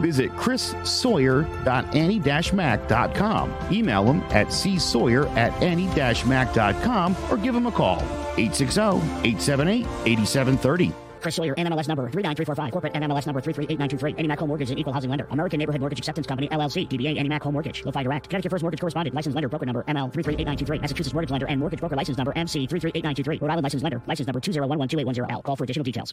Visit chrissawyer.annie-mac.com. Email him at csawyer at annie-mac.com or give him a call 860-878-8730. Chris Sawyer, NMLS number 39345, corporate NMLS number 338923, Annie Mac Home Mortgage and Equal Housing Lender, American Neighborhood Mortgage Acceptance Company, LLC, DBA Annie Mac Home Mortgage, LoFi Direct, Connecticut First Mortgage Correspondent, License Lender, Broker Number ML 338923, Massachusetts Mortgage Lender and Mortgage Broker License Number MC 338923, Rhode Island License Lender, License Number 201128110L. Call for additional details.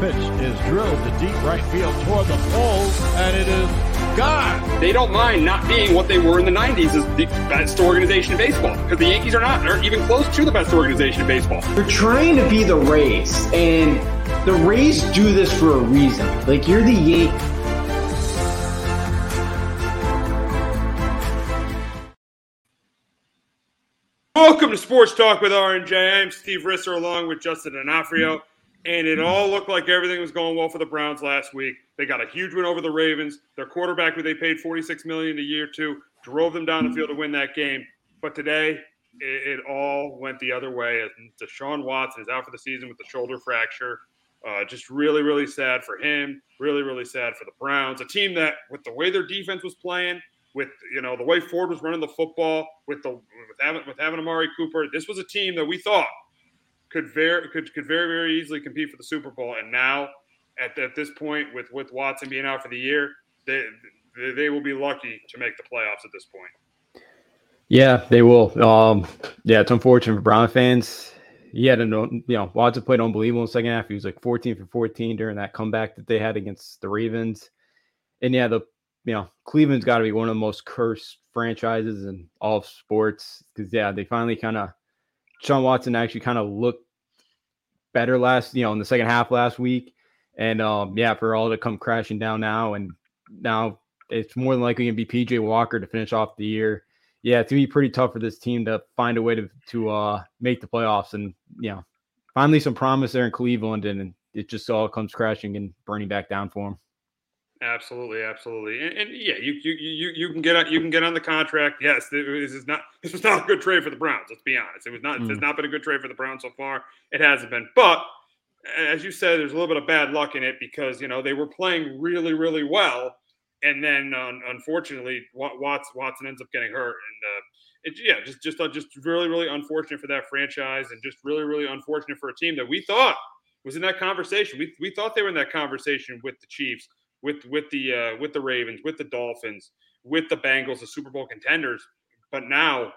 Pitch is drilled to deep right field toward the pole, and it is gone. They don't mind not being what they were in the 90s as the best organization in baseball because the Yankees are not, are even close to the best organization in baseball. They're trying to be the Rays, and the Rays do this for a reason. Like, you're the Yankees. Welcome to Sports Talk with R&J. I'm Steve Risser along with Justin D'Onofrio. And it all looked like everything was going well for the Browns last week. They got a huge win over the Ravens. Their quarterback, who they paid 46 million a year to, drove them down the field to win that game. But today, it, it all went the other way. Deshaun Watson is out for the season with the shoulder fracture. Uh, just really, really sad for him. Really, really sad for the Browns. A team that, with the way their defense was playing, with you know the way Ford was running the football, with the with having with having Amari Cooper, this was a team that we thought could very could could very very easily compete for the Super Bowl. And now, at, at this point, with with Watson being out for the year, they they will be lucky to make the playoffs at this point. Yeah, they will. Um, yeah, it's unfortunate for Brown fans. He had a you know Watson played unbelievable in the second half. He was like 14 for 14 during that comeback that they had against the Ravens. And yeah, the you know Cleveland's got to be one of the most cursed franchises in all of sports because yeah, they finally kind of Sean Watson actually kind of looked better last, you know, in the second half last week. And um, yeah, for all to come crashing down now, and now it's more than likely going to be PJ Walker to finish off the year. Yeah, it's gonna be pretty tough for this team to find a way to to uh, make the playoffs, and you know, finally some promise there in Cleveland, and it just all comes crashing and burning back down for them. Absolutely, absolutely, and, and, yeah, you you you you can get on you can get on the contract. Yes, this is not this was not a good trade for the Browns. Let's be honest, it was not. Mm. It's not been a good trade for the Browns so far. It hasn't been, but as you said, there's a little bit of bad luck in it because you know they were playing really really well, and then um, unfortunately Watson Watson ends up getting hurt, and uh, it, yeah, just just uh, just really really unfortunate for that franchise, and just really really unfortunate for a team that we thought was in that conversation. We we thought they were in that conversation with the Chiefs with with the uh, with the Ravens, with the Dolphins, with the Bengals, the Super Bowl contenders. But now,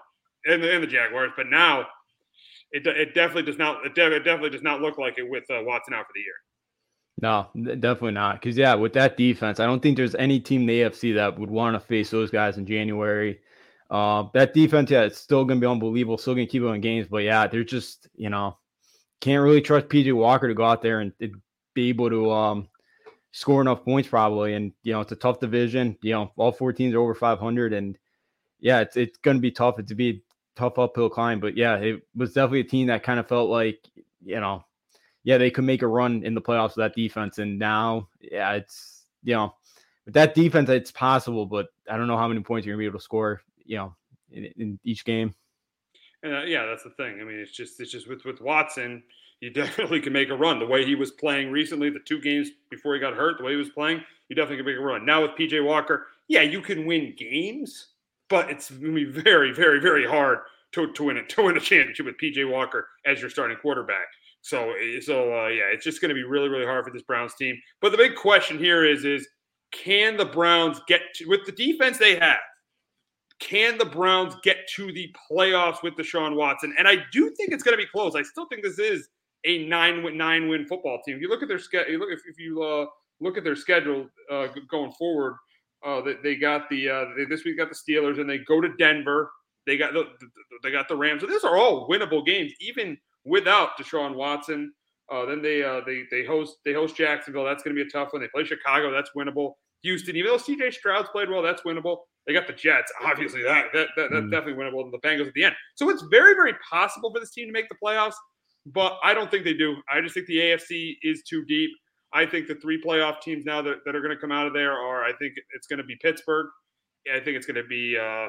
and the, and the Jaguars. But now, it, it definitely does not. It, de- it definitely does not look like it with uh, Watson out for the year. No, definitely not. Because yeah, with that defense, I don't think there's any team in the AFC that would want to face those guys in January. Uh, that defense, yeah, it's still going to be unbelievable. Still going to keep going games, but yeah, they're just you know can't really trust PJ Walker to go out there and be able to um score enough points probably. And you know, it's a tough division. You know, all four teams are over 500, and yeah, it's it's going to be tough. It's to be a tough uphill climb. But yeah, it was definitely a team that kind of felt like you know, yeah, they could make a run in the playoffs with that defense. And now, yeah, it's you know, with that defense, it's possible, but I don't know how many points you're gonna be able to score. You know, in, in each game. And uh, yeah, that's the thing. I mean, it's just it's just with with Watson you definitely can make a run. The way he was playing recently, the two games before he got hurt, the way he was playing, you definitely can make a run. Now with PJ Walker, yeah, you can win games, but it's going to be very, very, very hard to, to win it to win a championship with PJ Walker as your starting quarterback. So, eh, so uh, yeah, it's just going to be really, really hard for this Browns team. But the big question here is, is can the Browns get to, with the defense they have? Can the Browns get to the playoffs with Deshaun Watson? And I do think it's going to be close. I still think this is a nine win nine win football team. If you look at their schedule, look if, if you uh, look at their schedule uh, going forward, uh, they, they got the uh, they, this week got the Steelers and they go to Denver. They got the, they got the Rams. So these are all winnable games, even without Deshaun Watson. Uh, then they uh, they they host they host Jacksonville. That's going to be a tough one. They play Chicago. That's winnable. Houston, even though CJ Stroud's played well, that's winnable. They got the Jets. Obviously, that, that, that that's mm. definitely winnable. And the Bengals at the end. So it's very, very possible for this team to make the playoffs but I don't think they do. I just think the AFC is too deep. I think the three playoff teams now that, that are going to come out of there are, I think it's going to be Pittsburgh. I think it's going to be uh, uh,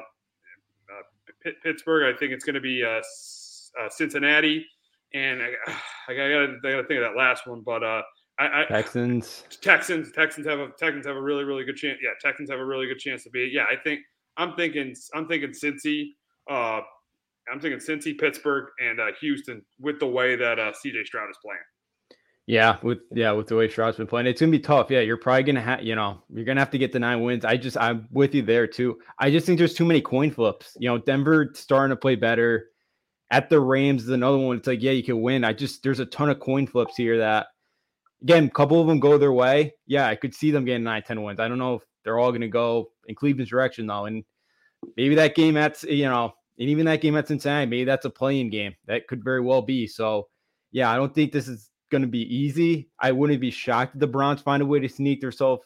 Pittsburgh. I think it's going to be uh, uh Cincinnati. And I, I got to think of that last one, but uh, I, I, Texans. Texans. Texans have a Texans have a really really good chance. Yeah, Texans have a really good chance to be. Yeah, I think I'm thinking I'm thinking Cincy. I'm thinking Cincy, Pittsburgh, and uh, Houston with the way that uh, CJ Stroud is playing. Yeah, with yeah, with the way Stroud's been playing, it's gonna be tough. Yeah, you're probably gonna have, you know, you're gonna have to get the nine wins. I just, I'm with you there too. I just think there's too many coin flips. You know, Denver starting to play better. At the Rams is another one. It's like, yeah, you can win. I just, there's a ton of coin flips here that, again, a couple of them go their way. Yeah, I could see them getting nine, 10 wins. I don't know if they're all gonna go in Cleveland's direction though, and maybe that game at, you know, and even that game at Cincinnati, maybe that's a playing game. That could very well be. So, yeah, I don't think this is going to be easy. I wouldn't be shocked if the Browns find a way to sneak themselves,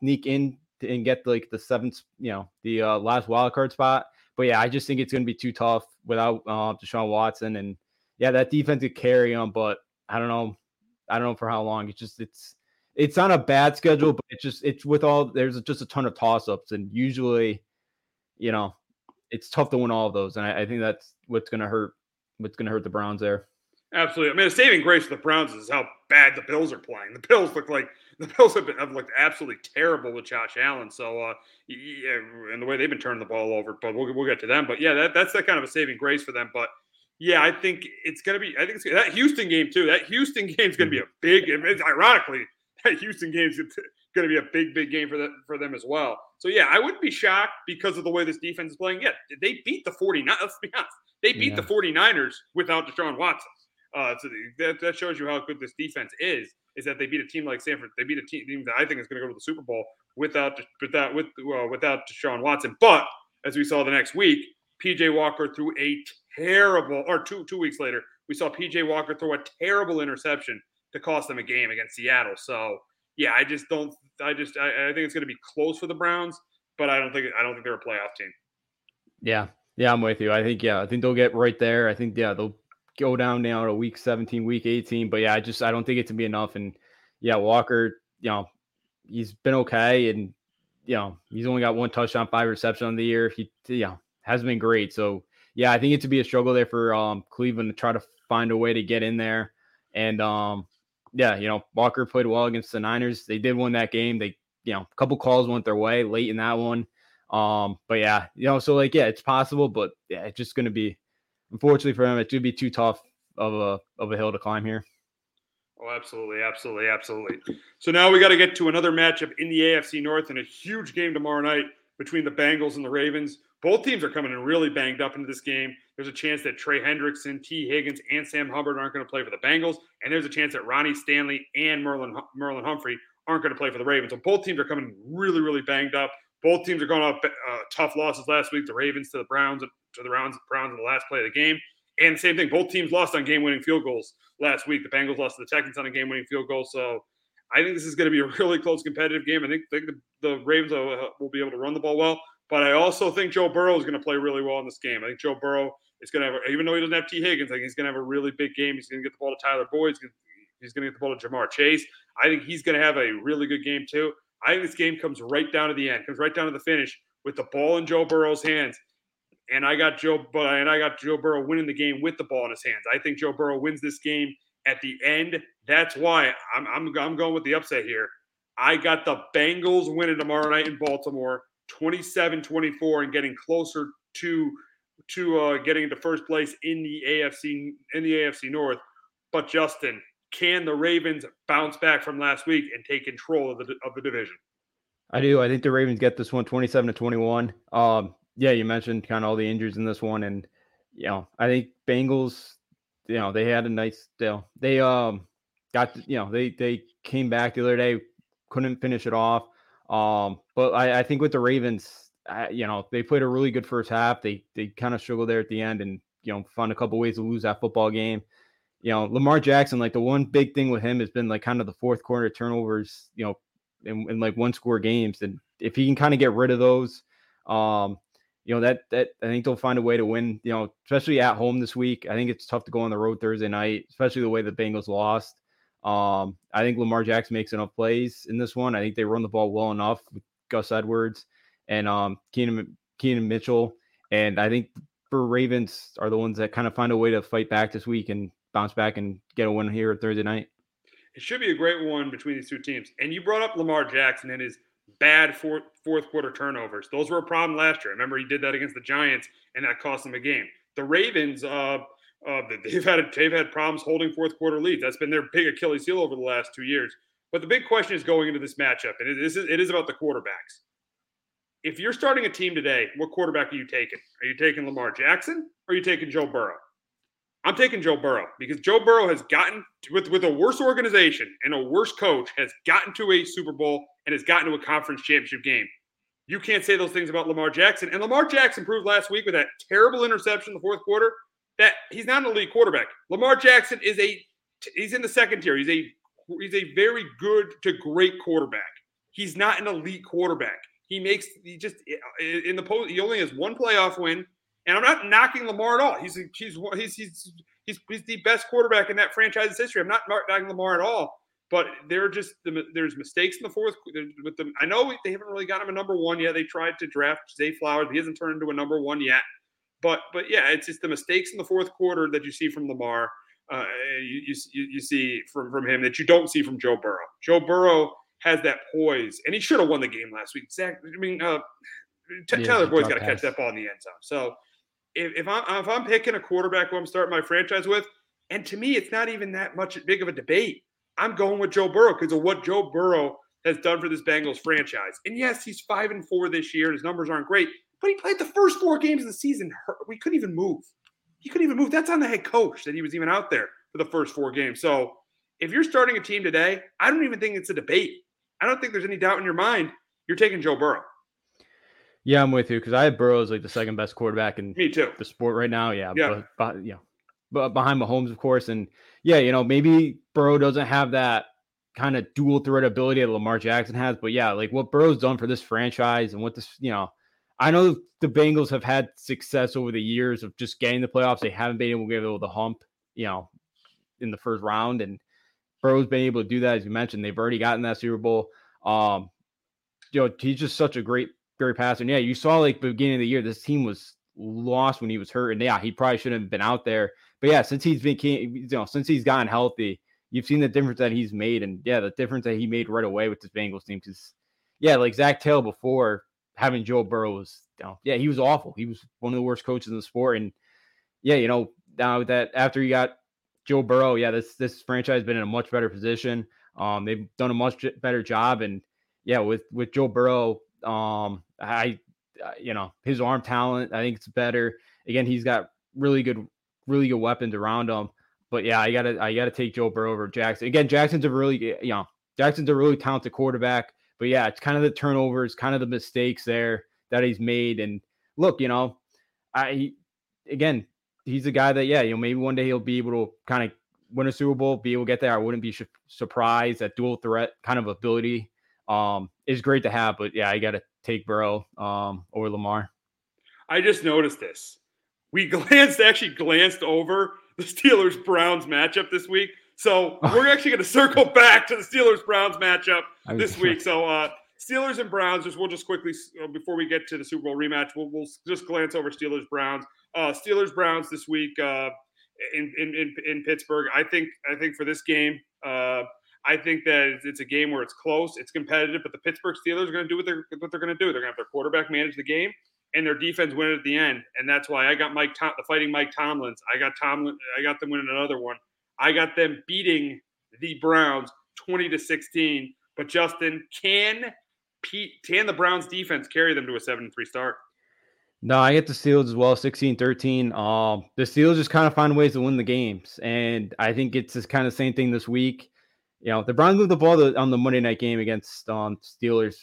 sneak in and get like the seventh, you know, the uh, last wild card spot. But yeah, I just think it's going to be too tough without uh, Deshaun Watson. And yeah, that defense could carry them, but I don't know. I don't know for how long. It's just it's it's on a bad schedule, but it's just it's with all there's just a ton of toss ups, and usually, you know, it's tough to win all of those, and I, I think that's what's going to hurt. What's going to hurt the Browns there. Absolutely. I mean, a saving grace for the Browns is how bad the Bills are playing. The Bills look like the Bills have, been, have looked absolutely terrible with Josh Allen. So, uh, yeah, and the way they've been turning the ball over. But we'll, we'll get to them. But yeah, that, that's that kind of a saving grace for them. But yeah, I think it's going to be. I think it's, that Houston game too. That Houston game is going to be a big. Ironically that Houston game is going to be a big, big game for for them as well. So yeah, I wouldn't be shocked because of the way this defense is playing. Yeah, they beat the 49. Let's be honest. They beat yeah. the 49ers without Deshaun Watson. Uh, so that, that shows you how good this defense is. Is that they beat a team like San Fran? They beat a team that I think is going to go to the Super Bowl without without with uh, without Deshaun Watson. But as we saw the next week, PJ Walker threw a terrible, or two two weeks later, we saw PJ Walker throw a terrible interception to cost them a game against Seattle. So yeah, I just don't. I just I, I think it's going to be close for the Browns, but I don't think I don't think they're a playoff team. Yeah, yeah, I'm with you. I think yeah, I think they'll get right there. I think yeah, they'll go down now to week 17, week 18. But yeah, I just I don't think it's gonna be enough. And yeah, Walker, you know, he's been okay, and you know he's only got one touchdown, five reception on the year. He yeah hasn't been great. So yeah, I think it to be a struggle there for um Cleveland to try to find a way to get in there. And um yeah, you know, Walker played well against the Niners. They did win that game. They, you know, a couple calls went their way late in that one. Um, but yeah, you know, so like, yeah, it's possible, but yeah, it's just going to be, unfortunately for him, it should be too tough of a of a hill to climb here. Oh, absolutely, absolutely, absolutely. So now we got to get to another matchup in the AFC North and a huge game tomorrow night between the Bengals and the Ravens. Both teams are coming in really banged up into this game. There's a chance that Trey Hendrickson, Tee Higgins, and Sam Hubbard aren't going to play for the Bengals, and there's a chance that Ronnie Stanley and Merlin Marlon Humphrey aren't going to play for the Ravens. So both teams are coming really, really banged up. Both teams are going off uh, tough losses last week. The Ravens to the Browns to the Browns Browns in the last play of the game. And same thing, both teams lost on game-winning field goals last week. The Bengals lost to the Texans on a game-winning field goal. So I think this is going to be a really close competitive game. I think, think the, the Ravens will, uh, will be able to run the ball well, but I also think Joe Burrow is going to play really well in this game. I think Joe Burrow is going to have, even though he doesn't have T. Higgins, I think he's going to have a really big game. He's going to get the ball to Tyler Boyd. He's going to, get the ball to Ja'Marr Chase. I think he's going to have a really good game too. I think this game comes right down to the end, comes right down to the finish with the ball in Joe Burrow's hands. And I got Joe, and I got Joe Burrow winning the game with the ball in his hands. I think Joe Burrow wins this game at the end. That's why I'm, I'm, I'm going with the upset here. I got the Bengals winning tomorrow night in Baltimore, 27-24, and getting closer to to uh, getting into first place in the AFC in the AFC North. But Justin, can the Ravens bounce back from last week and take control of the of the division? I do. I think the Ravens get this one 27 to 21. Um, yeah, you mentioned kind of all the injuries in this one, and you know, I think Bengals, you know, they had a nice deal. They um got you know they they came back the other day, couldn't finish it off. Um, but I, I think with the Ravens, I, you know, they played a really good first half. They they kind of struggled there at the end, and you know, found a couple ways to lose that football game. You know, Lamar Jackson, like the one big thing with him has been like kind of the fourth quarter turnovers. You know, in, in like one score games, and if he can kind of get rid of those, um, you know that that I think they'll find a way to win. You know, especially at home this week. I think it's tough to go on the road Thursday night, especially the way the Bengals lost. Um, I think Lamar Jackson makes enough plays in this one. I think they run the ball well enough with Gus Edwards and um, Keaton Keaton Mitchell, and I think for Ravens are the ones that kind of find a way to fight back this week and bounce back and get a win here Thursday night. It should be a great one between these two teams. And you brought up Lamar Jackson and his bad fourth, fourth quarter turnovers. Those were a problem last year. Remember, he did that against the Giants, and that cost them a game. The Ravens, uh, uh, they've had they've had problems holding fourth quarter leads. That's been their big Achilles heel over the last two years. But the big question is going into this matchup, and it is it is about the quarterbacks. If you're starting a team today, what quarterback are you taking? Are you taking Lamar Jackson or are you taking Joe Burrow? I'm taking Joe Burrow because Joe Burrow has gotten with with a worse organization and a worse coach has gotten to a Super Bowl and has gotten to a conference championship game. You can't say those things about Lamar Jackson. And Lamar Jackson proved last week with that terrible interception in the fourth quarter that he's not an elite quarterback. Lamar Jackson is a he's in the second tier. He's a he's a very good to great quarterback. He's not an elite quarterback. He makes he just in the post. He only has one playoff win and I'm not knocking Lamar at all. He's he's he's he's he's, he's the best quarterback in that franchise's history. I'm not knocking Lamar at all. But there are just there's mistakes in the fourth with them. I know they haven't really got him a number one yet. They tried to draft Zay Flowers. He hasn't turned into a number one yet. But but yeah, it's just the mistakes in the fourth quarter that you see from Lamar. Uh, you, you, you see from from him that you don't see from Joe Burrow. Joe Burrow has that poise, and he should have won the game last week. Zach, I mean, uh, T- yeah, Tyler Boyd's got to catch that ball in the end zone. So if, if I'm if I'm picking a quarterback who I'm starting my franchise with, and to me, it's not even that much big of a debate. I'm going with Joe Burrow because of what Joe Burrow has done for this Bengals franchise. And yes, he's five and four this year. His numbers aren't great, but he played the first four games of the season. We couldn't even move. He couldn't even move. That's on the head coach that he was even out there for the first four games. So if you're starting a team today, I don't even think it's a debate. I don't think there's any doubt in your mind. You're taking Joe Burrow. Yeah, I'm with you because I have Burrow as like the second best quarterback in me too the sport right now. Yeah, yeah, but, but yeah, but behind Mahomes, of course, and yeah, you know maybe Burrow doesn't have that kind of dual threat ability that Lamar Jackson has, but yeah, like what Burrow's done for this franchise and what this, you know, I know the Bengals have had success over the years of just getting the playoffs. They haven't been able to get over the hump, you know, in the first round, and Burrow's been able to do that as you mentioned. They've already gotten that Super Bowl. Um, you know, he's just such a great Barry Passer. And Yeah, you saw like beginning of the year, this team was lost when he was hurt, and yeah, he probably shouldn't have been out there. But yeah, since he's been, you know, since he's gotten healthy, you've seen the difference that he's made, and yeah, the difference that he made right away with this Bengals team. Because yeah, like Zac Taylor before having Joe Burrow was, you know, yeah, he was awful. He was one of the worst coaches in the sport, and yeah, you know, now that after you got Joe Burrow, yeah, this this franchise has been in a much better position. Um, they've done a much better job, and yeah, with with Joe Burrow, um, I, you know, his arm talent, I think it's better. Again, he's got really good, really good weapons around him. But yeah, I gotta, I gotta take Joe Burrow over Jackson. Again, Jackson's a really, you know, Jackson's a really talented quarterback. But yeah, it's kind of the turnovers, kind of the mistakes there that he's made. And look, you know, I again, he's a guy that yeah, you know, maybe one day he'll be able to kind of win a Super Bowl, be able to get there. I wouldn't be sh- surprised. That dual threat kind of ability um, is great to have. But yeah, I got to take Burrow um, over Lamar. I just noticed this. We glanced, actually glanced over the Steelers Browns matchup this week. So we're actually going to circle back to the Steelers Browns matchup this week. So uh, Steelers and Browns. Just we'll just quickly uh, before we get to the Super Bowl rematch, we'll, we'll just glance over Steelers Browns. Uh, Steelers Browns this week uh, in, in, in in Pittsburgh. I think I think for this game, uh, I think that it's a game where it's close, it's competitive, but the Pittsburgh Steelers are going to do what they're what they're going to do. They're going to have their quarterback manage the game, and their defense win it at the end. And that's why I got Mike Tom, the Fighting Mike Tomlins. I got Tomlin. I got them winning another one. I got them beating the Browns twenty to sixteen. But Justin, can Pete, can the Browns defense carry them to a seven three start? No, I get the Steelers as well, 16-13. Um, the Steelers just kind of find ways to win the games. And I think it's just kind of the same thing this week. You know, the Browns moved the ball on the Monday night game against um Steelers,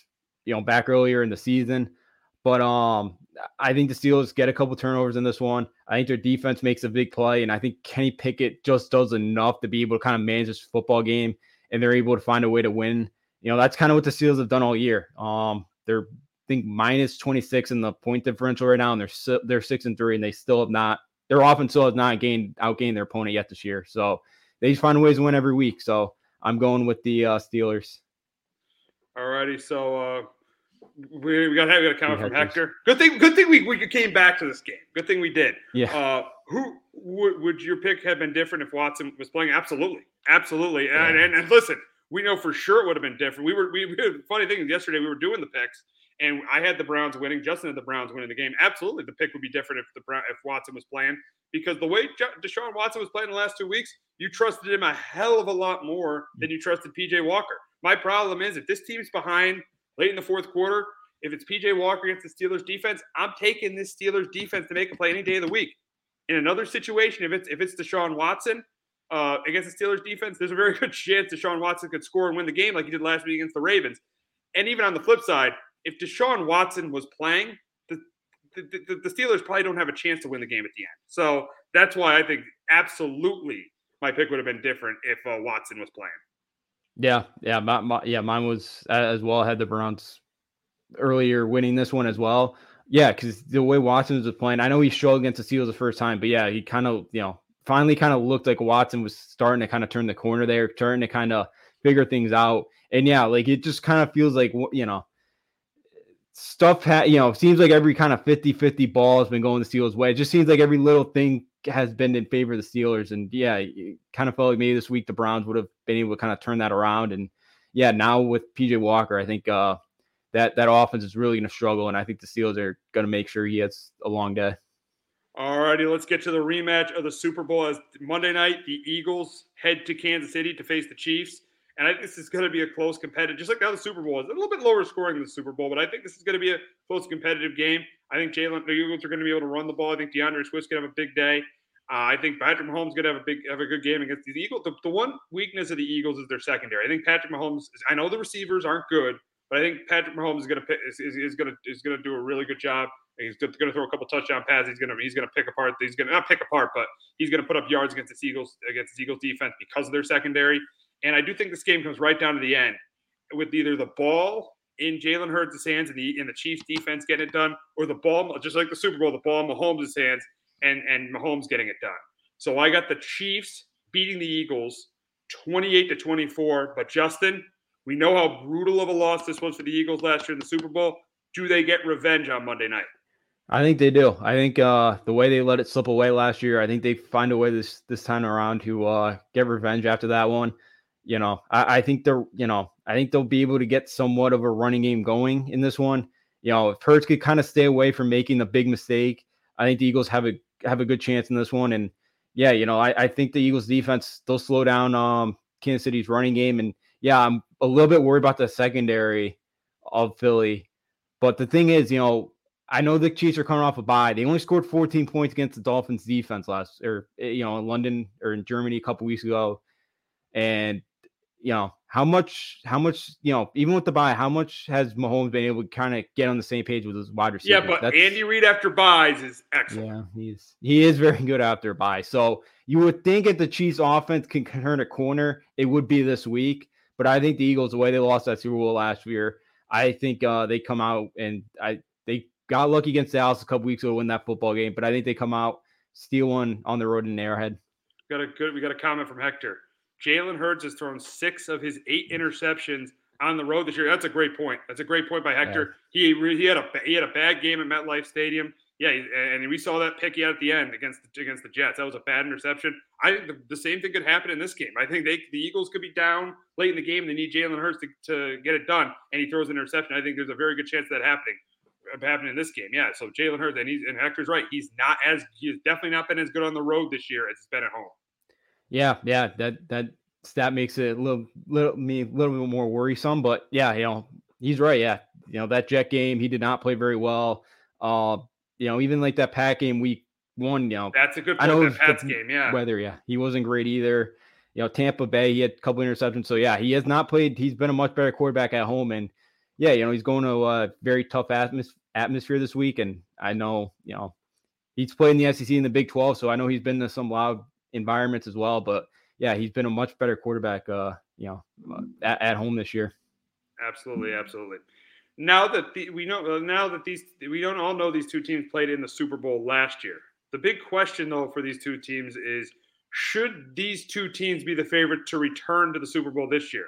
you know, back earlier in the season. But um, I think the Steelers get a couple turnovers in this one. I think their defense makes a big play, and I think Kenny Pickett just does enough to be able to kind of manage this football game, and they're able to find a way to win. You know, that's kind of what the Steelers have done all year. Um, they're I think minus 26 in the point differential right now, and they're they're six and three, and they still have not their offense still has not gained outgained their opponent yet this year. So they just find ways to win every week. So I'm going with the uh, Steelers. All righty, so uh, we, we got to have a comment from Hector. Good thing, good thing we, we came back to this game. Good thing we did. Yeah. Uh, who would, would your pick have been different if Watson was playing? Absolutely, absolutely. Yeah. And, and, and listen, we know for sure it would have been different. We were we, we funny thing yesterday we were doing the picks and I had the Browns winning. Justin had the Browns winning the game. Absolutely, the pick would be different if the if Watson was playing because the way Deshaun Watson was playing the last two weeks, you trusted him a hell of a lot more than you trusted PJ Walker. My problem is if this team's behind late in the fourth quarter, if it's PJ Walker against the Steelers defense, I'm taking this Steelers defense to make a play any day of the week. In another situation, if it's if it's Deshaun Watson uh, against the Steelers defense, there's a very good chance Deshaun Watson could score and win the game like he did last week against the Ravens. And even on the flip side, if Deshaun Watson was playing, the, the, the, the, Steelers probably don't have a chance to win the game at the end. So that's why I think absolutely my pick would have been different if uh, Watson was playing. Yeah, yeah, my, my, yeah, mine was as well. I had the Browns earlier winning this one as well. Yeah, because the way Watson was playing, I know he struggled against the Steelers the first time, but yeah, he kind of, you know, finally kind of looked like Watson was starting to kind of turn the corner there, starting to kind of figure things out. And yeah, like it just kind of feels like, you know, stuff, ha- you know, seems like every kind of 50 50 ball has been going the Steelers' way. It just seems like every little thing has been in favor of the Steelers. And yeah, kind of felt like maybe this week the Browns would have been able to kind of turn that around. And yeah, now with PJ Walker, I think uh, that that offense is really going to struggle. And I think the Steelers are going to make sure he has a long day. All righty, let's get to the rematch of the Super Bowl. As Monday night, the Eagles head to Kansas City to face the Chiefs. And I think this is going to be a close competitive, just like how the Super Bowl is. A little bit lower scoring than the Super Bowl, but I think this is going to be a close competitive game. I think Jalen, the Eagles are going to be able to run the ball. I think D'Andre Swift's going to have a big day. Uh, I think Patrick Mahomes is going to have a big, have a good game against the Eagles. The, the one weakness of the Eagles is their secondary. I think Patrick Mahomes. I know the receivers aren't good, but I think Patrick Mahomes is going to is, is, is going to is going to do a really good job. He's going to throw a couple touchdown passes. He's going to he's going to pick apart. He's going to not pick apart, but he's going to put up yards against the Eagles against the Eagles defense because of their secondary. And I do think this game comes right down to the end with either the ball in Jalen Hurts' hands and the in the Chiefs defense getting it done, or the ball, just like the Super Bowl, the ball in Mahomes' hands and and Mahomes getting it done. So I got the Chiefs beating the Eagles 28 to 24. But Justin, we know how brutal of a loss this was for the Eagles last year in the Super Bowl. Do they get revenge on Monday night? I think they do. I think uh, the way they let it slip away last year, I think they find a way this this time around to uh, get revenge after that one you know, I, I, think they're, you know, I think they'll be able to get somewhat of a running game going in this one. You know, if Hurts could kind of stay away from making the big mistake, I think the Eagles have a have a good chance in this one. And yeah, you know, I, I think the Eagles defense they'll slow down um Kansas City's running game. And yeah, I'm a little bit worried about the secondary of Philly. But the thing is, you know, I know the Chiefs are coming off a bye. They only scored 14 points against the Dolphins defense last or you know in London or in Germany a couple weeks ago. And you know, how much, how much, you know, even with the bye, how much has Mahomes been able to kind of get on the same page with his wide receivers? Yeah, but That's, Andy Reid after byes is excellent. Yeah, he's he is very good after bye. So you would think if the Chiefs offense can turn a corner, it would be this week. But I think the Eagles, the way they lost that Super Bowl last year, I think uh, they come out and I they got lucky against Dallas a couple weeks ago to win that football game. But I think they come out, steal one on the road in Arrowhead. Got a good. We got a comment from Hector. Jalen Hurts has thrown six of his eight interceptions on the road this year. That's a great point. That's a great point by Hector. Yeah. He he had a he had a bad game at MetLife Stadium. Yeah, and we saw that pick he had at the end against the, against the Jets. That was a bad interception. I think the, the, same thing could happen in this game. I think they the Eagles could be down late in the game. They need Jalen Hurts to, to get it done, and he throws an interception. I think there's a very good chance of that happening happening in this game. Yeah. So Jalen Hurts, and he's and Hector's right. He's not as he's definitely not been as good on the road this year as he's been at home. Yeah, yeah, that that stat makes it a little little me a little bit more worrisome. But yeah, you know, he's right. Yeah, you know that Jet game, he did not play very well. Uh, you know, even like that Pat game week one, you know, that's a good. Point, I know that Pat's game. Yeah, weather. Yeah, he wasn't great either. You know, Tampa Bay, he had a couple interceptions. So yeah, he has not played. He's been a much better quarterback at home, and yeah, you know, he's going to a very tough atmos- atmosphere this week. And I know, you know, he's played in the SEC in the Big 12, so I know he's been to some loud environments as well. But yeah, he's been a much better quarterback, uh, you know, uh, at, at home this year. Absolutely, absolutely. Now that the, we know, now that these we don't all know these two teams played in the Super Bowl last year. The big question though for these two teams is should these two teams be the favorite to return to the Super Bowl this year?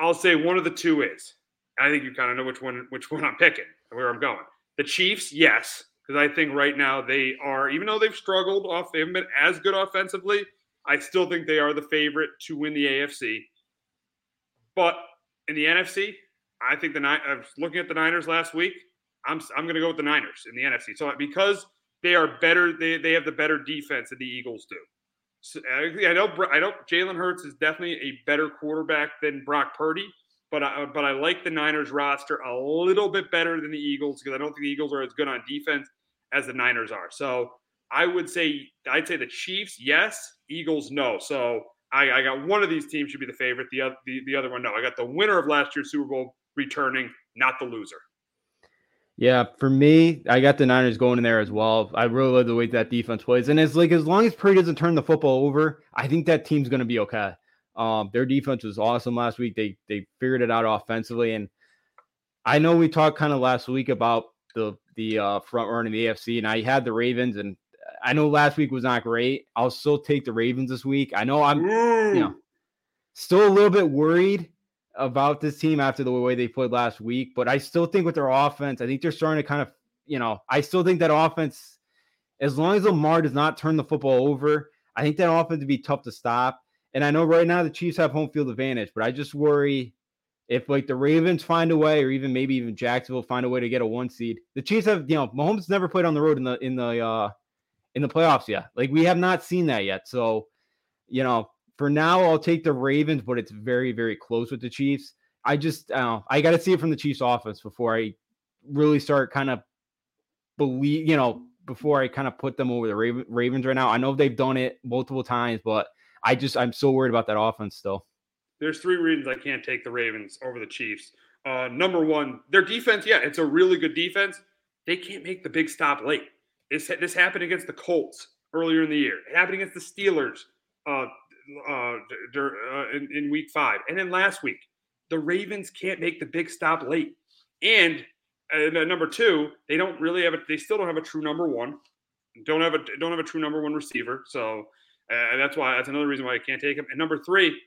I'll say one of the two is. I think you kind of know which one which one I'm picking and where I'm going. The Chiefs, yes, because I think right now they are, even though they've struggled off, they haven't been as good offensively. I still think they are the favorite to win the AFC. But in the NFC, I think the I was looking at the Niners last week. I'm I'm going to go with the Niners in the NFC. So because they are better, they, they have the better defense than the Eagles do. So I know I know Jalen Hurts is definitely a better quarterback than Brock Purdy, but I, but I like the Niners roster a little bit better than the Eagles because I don't think the Eagles are as good on defense as the Niners are. So I would say I'd say the Chiefs yes, Eagles no. So I, I got one of these teams should be the favorite. The, the the other one no. I got the winner of last year's Super Bowl returning, not the loser. Yeah, for me, I got the Niners going in there as well. I really love the way that defense plays, and as like as long as Purdy doesn't turn the football over, I think that team's going to be okay. Um, their defense was awesome last week. They they figured it out offensively, and I know we talked kind of last week about the the uh, front running the AFC, and I had the Ravens, and I know last week was not great. I'll still take the Ravens this week. I know I'm, you know, still a little bit worried about this team after the way they played last week, but I still think with their offense, I think they're starting to kind of, you know, I still think that offense, as long as Lamar does not turn the football over, I think that offense would be tough to stop. And I know right now the Chiefs have home field advantage, but I just worry if like the Ravens find a way, or even maybe even Jacksonville find a way to get a one seed. The Chiefs have, you know, Mahomes never played on the road in the in the uh in the playoffs yet. Like we have not seen that yet. So, you know, for now, I'll take the Ravens, but it's very, very close with the Chiefs. I just, know, I got to see it from the Chiefs' offense before I really start kind of believe, you know, before I kind of put them over the Ravens right now. I know they've done it multiple times, but I just, I'm so worried about that offense still. There's three reasons I can't take the Ravens over the Chiefs. Uh, number one, their defense, yeah, it's a really good defense. They can't make the big stop late. This, this happened against the Colts earlier in the year. It happened against the Steelers uh, uh, uh, in, in week five. And then last week, the Ravens can't make the big stop late. And uh, number two, they don't really have a. They still don't have a true number one. Don't have a don't have a true number one receiver. So uh, that's why that's another reason why I can't take them. And number three,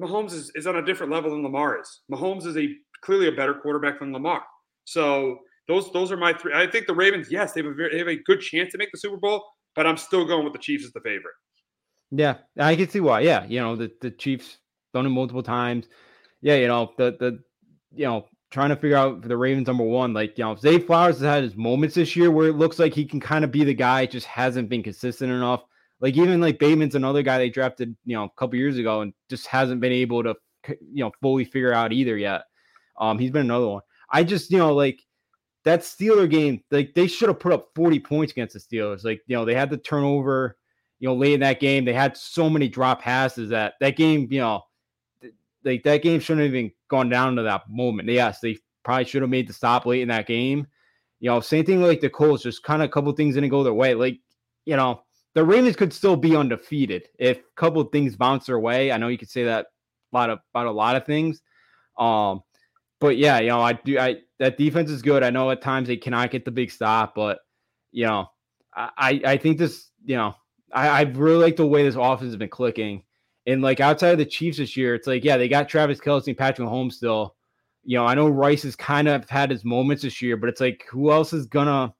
Mahomes is, is on a different level than Lamar is. Mahomes is a clearly a better quarterback than Lamar. So those those are my three. I think the Ravens, yes, they have a very, they have a good chance to make the Super Bowl, but I'm still going with the Chiefs as the favorite. Yeah, I can see why. Yeah, you know the the Chiefs done it multiple times. Yeah, you know the the you know trying to figure out the Ravens number one. Like you know Zay Flowers has had his moments this year where it looks like he can kind of be the guy, just hasn't been consistent enough. Like even like Bateman's another guy they drafted you know a couple years ago and just hasn't been able to you know fully figure out either yet. Um, he's been another one. I just you know like that Steeler game, like they should have put up 40 points against the Steelers. Like, you know, they had the turnover, you know, late in that game. They had so many drop passes that that game, you know, like that game shouldn't have even gone down to that moment. Yes, they probably should have made the stop late in that game. You know, same thing like the Colts, just kind of a couple things didn't go their way. Like, you know, the Ravens could still be undefeated if a couple things bounce their way. I know you could say that a lot of, about a lot of things. Um, but yeah, you know, I do I that defense is good. I know at times they cannot get the big stop, but you know, I I think this, you know, I, I really like the way this offense has been clicking. And like outside of the Chiefs this year, it's like, yeah, they got Travis Kelce and Patrick Mahomes still. You know, I know Rice has kind of had his moments this year, but it's like who else is gonna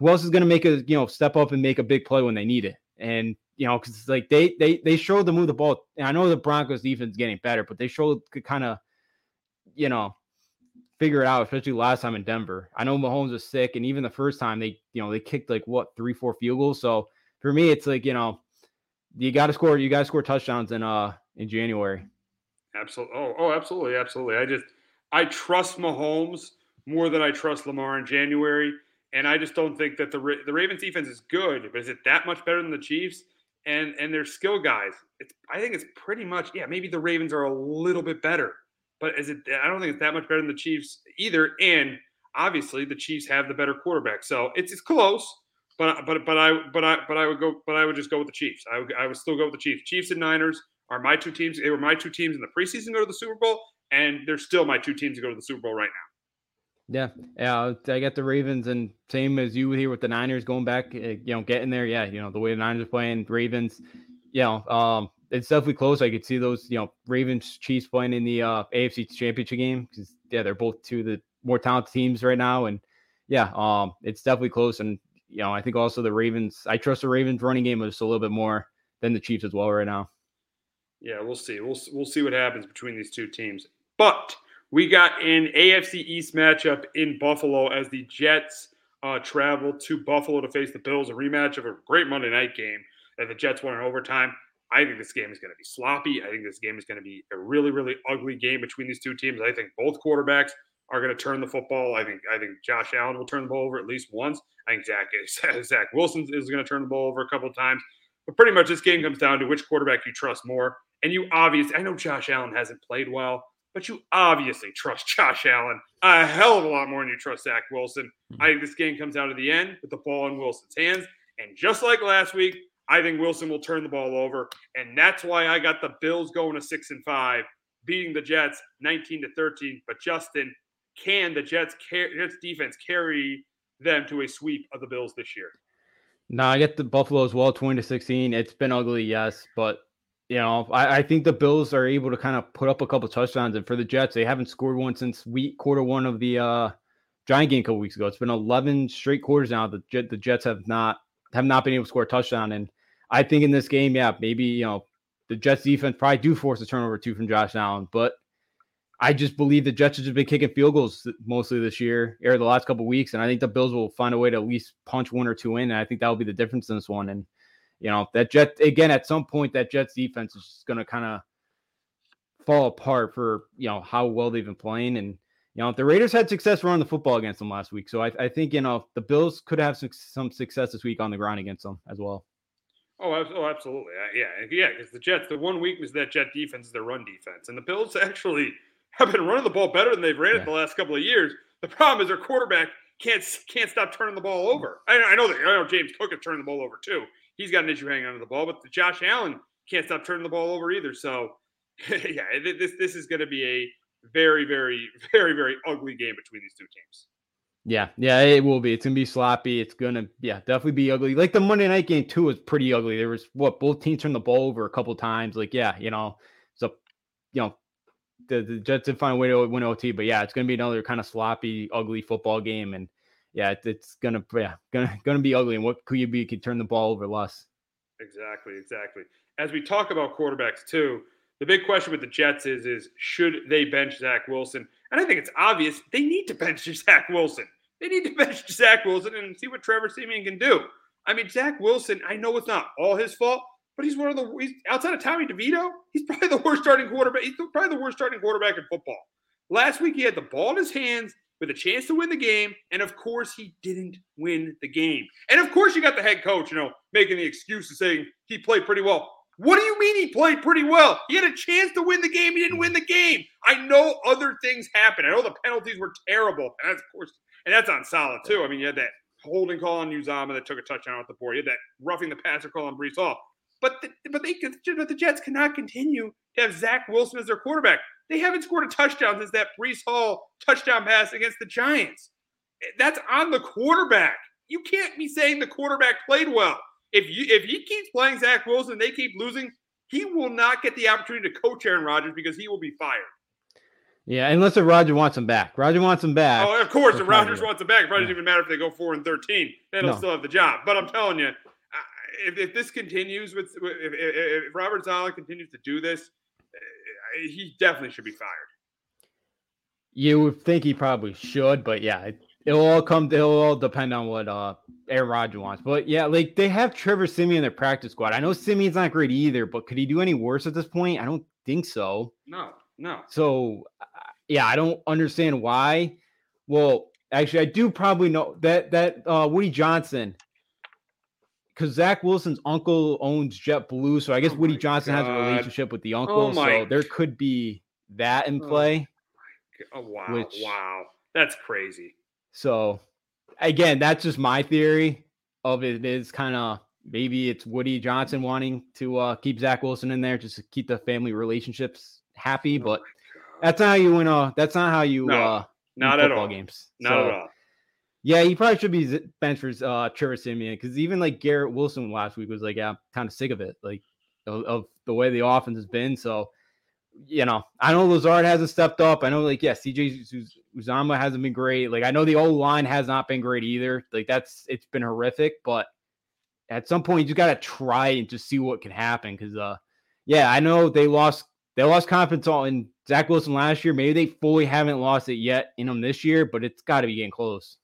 who else is gonna make a you know step up and make a big play when they need it? And you know, because like they they they showed to move the ball. And I know the Broncos defense getting better, but they showed to kind of, you know, figure it out, especially last time in Denver. I know Mahomes was sick, and even the first time they, you know, they kicked like what three, four field goals. So for me, it's like you know, you got to score. You got to score touchdowns in uh in January. Absolutely. Oh, oh, absolutely, absolutely. I just I trust Mahomes more than I trust Lamar in January, and I just don't think that the the Ravens defense is good. But is it that much better than the Chiefs? And and their skill guys. It's I think it's pretty much yeah. Maybe the Ravens are a little bit better, but is it? I don't think it's that much better than the Chiefs either. And obviously, the Chiefs have the better quarterback, so it's it's close. But but but I but I but I would go but I would just go with the Chiefs. I would, I would still go with the Chiefs. Chiefs and Niners are my two teams. They were my two teams in the preseason go to the Super Bowl, and they're still my two teams to go to the Super Bowl right now. Yeah, yeah, I got the Ravens, and same as you here with the Niners going back, eh, you know, getting there. Yeah, you know, the way the Niners are playing, Ravens, you know, um, it's definitely close. I could see those, you know, Ravens Chiefs playing in the uh, AFC Championship game because yeah, they're both two of the more talented teams right now, and yeah, um, it's definitely close. And you know, I think also the Ravens. I trust the Ravens running game just a little bit more than the Chiefs as well right now. Yeah, we'll see. We'll we'll see what happens between these two teams. But we got an AFC East matchup in Buffalo as the Jets uh, travel to Buffalo to face the Bills. A rematch of a great Monday night game that the Jets won in overtime. I think this game is going to be sloppy. I think this game is going to be a really, really ugly game between these two teams. I think both quarterbacks are going to turn the football. I think I think Josh Allen will turn the ball over at least once. I think Zach Zach Wilson is going to turn the ball over a couple of times. But pretty much this game comes down to which quarterback you trust more. And you obviously, I know Josh Allen hasn't played well, but you obviously trust Josh Allen a hell of a lot more than you trust Zach Wilson. Mm-hmm. I think this game comes out to the end with the ball in Wilson's hands. And just like last week, I think Wilson will turn the ball over. And that's why I got the Bills going to six and five, beating the Jets 19 to 13. But Justin, can the Jets, car- Jets defense carry them to a sweep of the Bills this year? No, I get the Buffalo as well, 20 to 16. It's been ugly, yes, but you know, I, I, think the Bills are able to kind of put up a couple touchdowns. And for the Jets, they haven't scored one since week quarter one of the uh, Giant game a couple weeks ago. It's been 11 straight quarters now. The the Jets have not have not been able to score a touchdown. And I think in this game, yeah, maybe you know the Jets defense probably do force a turnover two from Josh Allen, but I just believe the Jets have just been kicking field goals mostly this year or the last couple weeks, and I think the Bills will find a way to at least punch one or two in. And I think that will be the difference in this one. And you know that Jet again at some point that Jets defense is just going to kind of fall apart for you know how well they've been playing. And you know the Raiders had success running the football against them last week, so I, I think you know the Bills could have some, some success this week on the ground against them as well. Oh, oh absolutely. Yeah, yeah. Because the Jets, the one weakness of that Jet defense is their run defense, and the Bills actually have been running the ball better than they've ran yeah. it the last couple of years. The problem is their quarterback can't can't stop turning the ball over. I, I know that I know James Cook is turning the ball over too. He's got an issue hanging onto the ball, but Josh Allen can't stop turning the ball over either. So, yeah, this this is going to be a very, very, very, very ugly game between these two teams. Yeah, yeah, it will be. It's gonna be sloppy. It's gonna, yeah, definitely be ugly. Like the Monday night game too was pretty ugly. There was what both teams turned the ball over a couple times. Like, yeah, you know, so you know, the, the Jets did find a way to win OT, but yeah, it's going to be another kind of sloppy, ugly football game, and yeah, it's gonna yeah gonna gonna be ugly. And what could you be could turn the ball over less? Exactly, exactly. As we talk about quarterbacks too, the big question with the Jets is is should they bench Zach Wilson? And I think it's obvious they need to bench Zach Wilson. They need to bench Zach Wilson and see what Trevor Siemian can do. I mean, Zach Wilson, I know it's not all his fault, but he's one of the he's, outside of Tommy DeVito, he's probably the worst starting quarterback. He's probably the worst starting quarterback in football. Last week he had the ball in his hands with a chance to win the game, and of course he didn't win the game. And of course you got the head coach, you know, making the excuse and saying he played pretty well. What do you mean he played pretty well? He had a chance to win the game. He didn't win the game. I know other things happened. I know the penalties were terrible, and that's of course, and that's on solid too. I mean, you had that holding call on Uzomah that took a touchdown at the board. You had that roughing the passer call on Breece Hall. But the, but they but the Jets cannot continue to have Zach Wilson as their quarterback. They haven't scored a touchdown since that Breece Hall touchdown pass against the Giants. Eh, that's on the quarterback. You can't be saying the quarterback played well. If you if he keeps playing Zach Wilson, they keep losing. He will not get the opportunity to coach Aaron Rodgers because he will be fired. Yeah, unless if Roger wants him back. Roger wants him back. Oh, of course, if Rodgers wants him back, it probably doesn't even matter if they go four and thirteen. Then he'll No. still have the job. But I'm telling you, if, if this continues with if, if, Robert Saleh continues to do this, he definitely should be fired. You would think he probably should, but yeah, it, it'll all come. It'll all depend on what uh Aaron Rodgers wants. But yeah, like they have Trevor Siemian in their practice squad. I know Siemian's not great either, but could he do any worse at this point? I don't think so. No, no. So yeah, I don't understand why. Well, actually, I do probably know that that uh, Woody Johnson, because Zach Wilson's uncle owns JetBlue, so I guess Oh Woody Johnson has a Oh relationship with the uncle, my so there could be that in Oh. play. Oh wow, Which- wow, that's crazy. So again, that's just my theory of it is kind of maybe it's Woody Johnson wanting to uh, keep Zach Wilson in there just to keep the family relationships happy, Oh but that's not how you win. Uh, that's not how you No, uh, not at football all. games. Not So, at all. Yeah, he probably should be benched for uh, Trevor Siemian because even like Garrett Wilson last week was like, yeah, I'm kind of sick of it, like of, of the way the offense has been. So, you know, I know Lazard hasn't stepped up. I know, like, yeah, CJ Uz- Uzomah hasn't been great. Like, I know the old line has not been great either. Like, that's it's been horrific, but at some point you gotta try and just see what can happen. Cause uh, yeah, I know they lost they lost confidence on in Zach Wilson last year. Maybe they fully haven't lost it yet in them this year, but it's got to be getting close.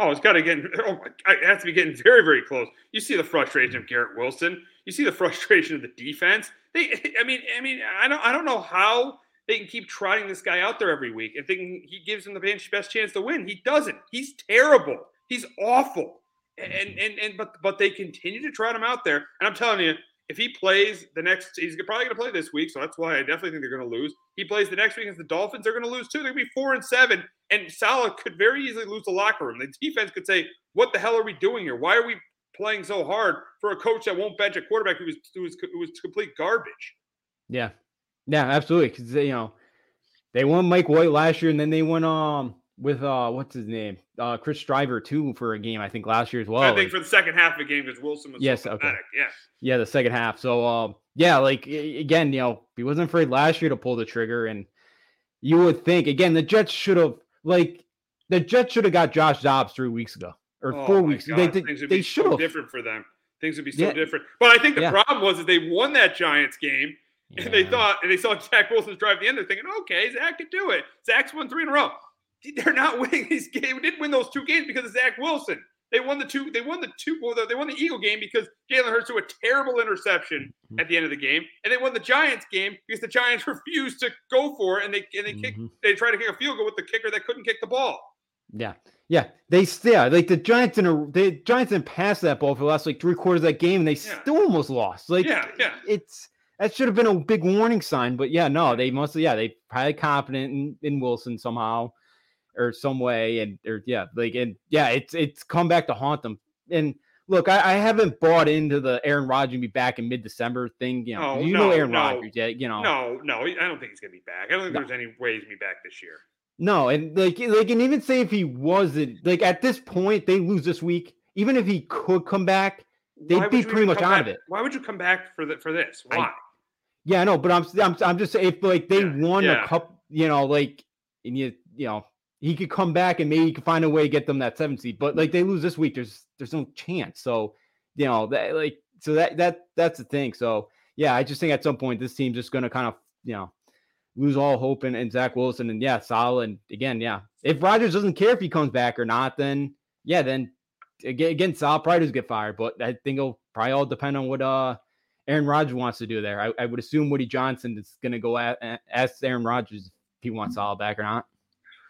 Oh, it's got to get. Oh, my- it has to be getting very, very close. You see the frustration of Garrett Wilson. You see the frustration of the defense. They, I mean, I mean, I don't, I don't know how they can keep trotting this guy out there every week and thinking he gives them the best chance to win. He doesn't. He's terrible. He's awful. And and and but but they continue to trot him out there. And I'm telling you, if he plays the next, he's probably going to play this week. So that's why I definitely think they're going to lose. He plays the next week against the Dolphins. They're going to lose too. They're going to be four and seven. And Saleh could very easily lose the locker room. The defense could say, "What the hell are we doing here? Why are we playing so hard for a coach that won't bench a quarterback who was who was, who was complete garbage?" Yeah, yeah, absolutely. Because you know they won Mike White last year, and then they went um with uh what's his name uh Chris Streveler too for a game I think last year as well. I Like, think for the second half of the game because Wilson was Yes, so okay. Yeah. yeah, the second half. So um yeah, like again, you know he wasn't afraid last year to pull the trigger, and you would think again the Jets should have like the Jets should have got Josh Dobbs three weeks ago or Oh four weeks. God, They they, things would they be should so have. different for them. Things would be so Yeah. different. But I think the Yeah. problem was that they won that Giants game, and they thought and they saw Zach Wilson's drive the end. They're thinking, okay, Zach can do it. Zach's won three in a row. They're not winning these games. They didn't win those two games because of Zach Wilson. They won the two. They won the two. Well, they won the Eagle game because Jalen Hurts threw a terrible interception Mm-hmm. at the end of the game, and they won the Giants game because the Giants refused to go for it, and they and they kicked. Mhm. They tried to kick a field goal with the kicker that couldn't kick the ball. Yeah, yeah. They still like the Giants in a the Giants didn't pass that ball for the last like three quarters of that game, and they Yeah. still almost lost. Like, Yeah, yeah. It's that should have been a big warning sign, but yeah, no, they mostly Yeah, they probably confident in, in Wilson somehow or some way, and or yeah, like and yeah, it's it's come back to haunt them. And look, I, I haven't bought into the Aaron Rodgers be back in mid December thing. You know, No, you know no, Aaron no. Rodgers, yeah, you know, No, no, I don't think he's gonna be back. I don't think No. there's any way he's gonna be back this year. No, and like like and even say if he wasn't like at this point they lose this week, even if he could come back, They'd Why be pretty much out of it. Why would you come back for the, for this? I- Why? yeah, I know, but I'm I'm I'm just saying if like they Yeah, won yeah. a cup, you know, like and you you know he could come back and maybe he could find a way to get them that seven seed, but like they lose this week, there's there's no chance. So you know that like so that that that's the thing. So yeah, I just think at some point this team's just gonna kind of you know lose all hope and, in Zach Wilson and yeah, Saleh and again, yeah. If Rogers doesn't care if he comes back or not, then yeah, then again, again Saleh probably does get fired. But I think it'll probably all depend on what uh Aaron Rodgers wants to do there. I, I would assume Woody Johnson is gonna go at, ask Aaron Rodgers if he wants Saleh back or not.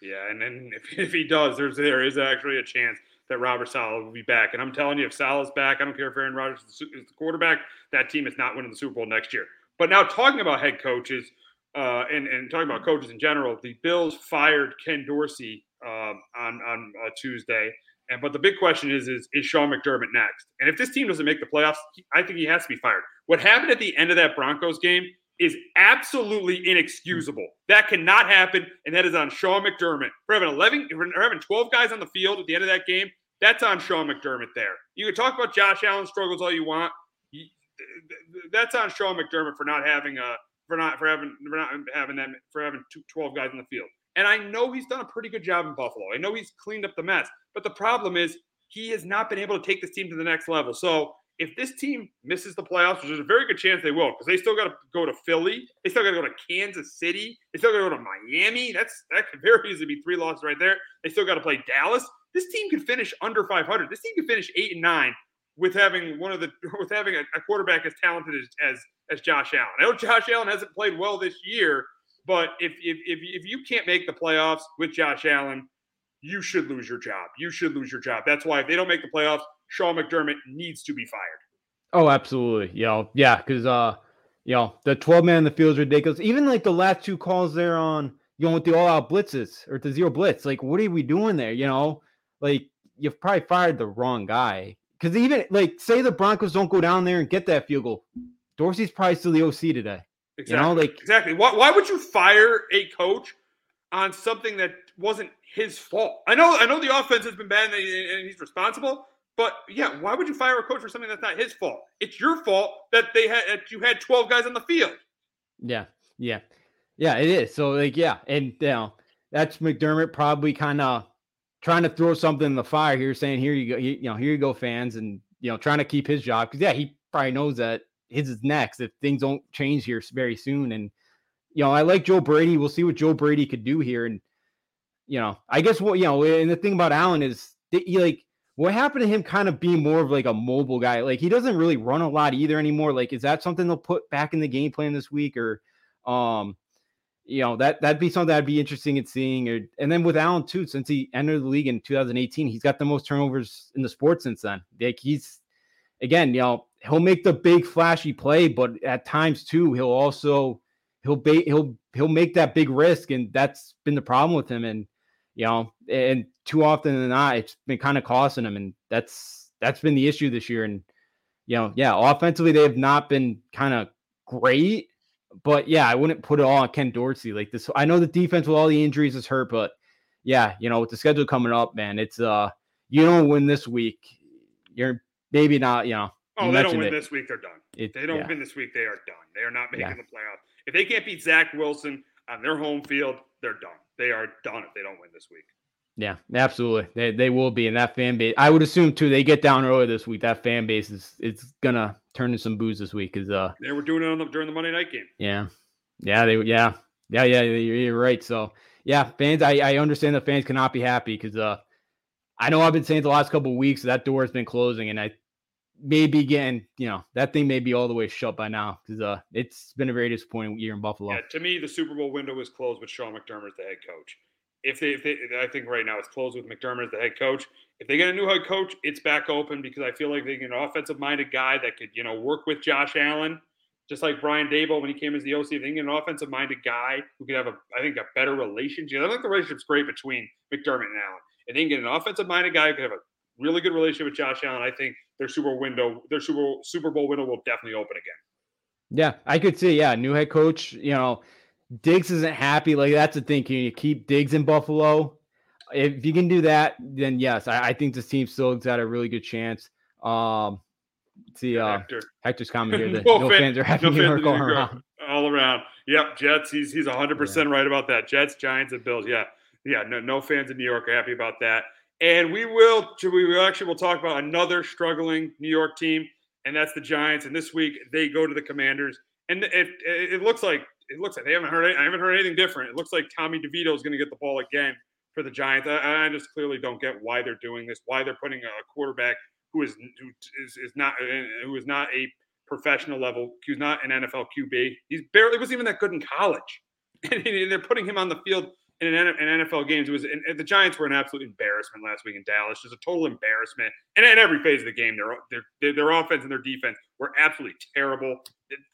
Yeah, and then if, if he does, there's there is actually a chance that Robert Saleh will be back. And I'm telling you, if Saleh's back, I don't care if Aaron Rodgers is the quarterback, that team is not winning the Super Bowl next year. But now talking about head coaches uh, and, and talking about coaches in general, the Bills fired Ken Dorsey um, on, on uh, Tuesday. And but the big question is, is is Sean McDermott next? And if this team doesn't make the playoffs, I think he has to be fired. What happened at the end of that Broncos game is absolutely inexcusable. That cannot happen, and that is on Sean McDermott for having eleven, for having twelve guys on the field at the end of that game. That's on Sean McDermott. There, you can talk about Josh Allen struggles all you want. That's on Sean McDermott for not having a for not for having for not having that for having 12 guys in the field. And I know he's done a pretty good job in Buffalo. I know he's cleaned up the mess. But the problem is he has not been able to take this team to the next level. So if this team misses the playoffs, which there's a very good chance they will, because they still got to go to Philly, they still got to go to Kansas City, they still got to go to Miami. That's that could very easily be three losses right there. They still got to play Dallas. This team could finish under 500. This team could finish eight and nine with having one of the with having a, a quarterback as talented as, as as Josh Allen. I know Josh Allen hasn't played well this year, but if if if, if you can't make the playoffs with Josh Allen, you should lose your job. You should lose your job. That's why if they don't make the playoffs, Sean McDermott needs to be fired. Oh, absolutely. You know, yeah, because uh, you know, the 12 man in the field is ridiculous. Even like the last two calls there on you know with the all out blitzes or the zero blitz. Like, what are we doing there? You know, like you've probably fired the wrong guy. Because even like say the Broncos don't go down there and get that field goal, Dorsey's probably still the OC today. Exactly. You know, like exactly. Why, why would you fire a coach on something that wasn't his fault? I know, I know the offense has been bad and he's responsible. But yeah, why would you fire a coach for something that's not his fault? It's your fault that they had that you had twelve guys on the field. Yeah, yeah, yeah. It is. So like, yeah, and you know, that's McDermott probably kind of trying to throw something in the fire here, saying, "Here you go, you know, here you go, fans," and you know, trying to keep his job because yeah, he probably knows that his is next if things don't change here very soon. And you know, I like Joe Brady. We'll see what Joe Brady could do here. And you know, I guess what you know, and the thing about Allen is he like what happened to him kind of being more of like a mobile guy? Like he doesn't really run a lot either anymore. Like, is that something they'll put back in the game plan this week? Or um, you know, that that'd be something that'd be interesting in seeing. Or and then with Allen too, since he entered the league in 2018, he's got the most turnovers in the sport since then. Like he's again, you know, he'll make the big flashy play, but at times too, he'll also he'll be he'll he'll make that big risk, and that's been the problem with him. And you know, and too often than not, it's been kind of costing them, and that's that's been the issue this year. And you know, yeah, offensively they have not been kind of great, but yeah, I wouldn't put it all on Ken Dorsey like this. I know the defense with all the injuries is hurt, but yeah, you know, with the schedule coming up, man, it's uh, you don't win this week, you're maybe not, you know. Oh, they don't win it. this week, they're done. If they don't yeah. win this week, they are done. They are not making yeah. the playoffs. If they can't beat Zach Wilson on their home field, they're done. They are done if they don't win this week. Yeah, absolutely. They they will be in that fan base. I would assume too. They get down early this week. That fan base is it's gonna turn to some booze this week because uh they were doing it on the, during the Monday night game. Yeah, yeah, they yeah yeah yeah you're, you're right. So yeah, fans, I I understand the fans cannot be happy because uh I know I've been saying the last couple of weeks that door has been closing and I may be getting you know that thing may be all the way shut by now because uh it's been a very disappointing year in Buffalo. Yeah, to me the Super Bowl window is closed with Sean McDermott as the head coach if they, if they, I think right now it's closed with McDermott as the head coach. If they get a new head coach, it's back open because I feel like they get an offensive minded guy that could, you know, work with Josh Allen, just like Brian Daboll when he came as the OC. If they get an offensive minded guy who could have a, I think, a better relationship. I think the relationship's great between McDermott and Allen. If they can get an offensive minded guy who could have a really good relationship with Josh Allen, I think their Super window, their Super Super Bowl window will definitely open again. Yeah, I could see. Yeah, new head coach. You know, Diggs isn't happy. Like that's the thing. Can you keep Diggs in Buffalo? If you can do that, then yes, I, I think this team still has got a really good chance. Um, see, uh, Hector. Hector's comment here. That no, no fan, fans are happy no New York all around. All around. Yep, Jets. He's he's 100 yeah. percent right about that. Jets, Giants, and Bills. Yeah, yeah. No, no fans in New York are happy about that. And we will. We actually will talk about another struggling New York team, and that's the Giants. And this week they go to the Commanders, and it, it looks like it looks like they haven't heard. I haven't heard anything different. It looks like Tommy DeVito is going to get the ball again for the Giants. I, I, just clearly don't get why they're doing this. Why they're putting a quarterback who is who is, is not uh, who is not a professional level. Who's not an NFL QB. He's barely was even that good in college, and they're putting him on the field in NFL games. It was the Giants were an absolute embarrassment last week in Dallas. Just a total embarrassment, and in every phase of the game, their their their offense and their defense were absolutely terrible.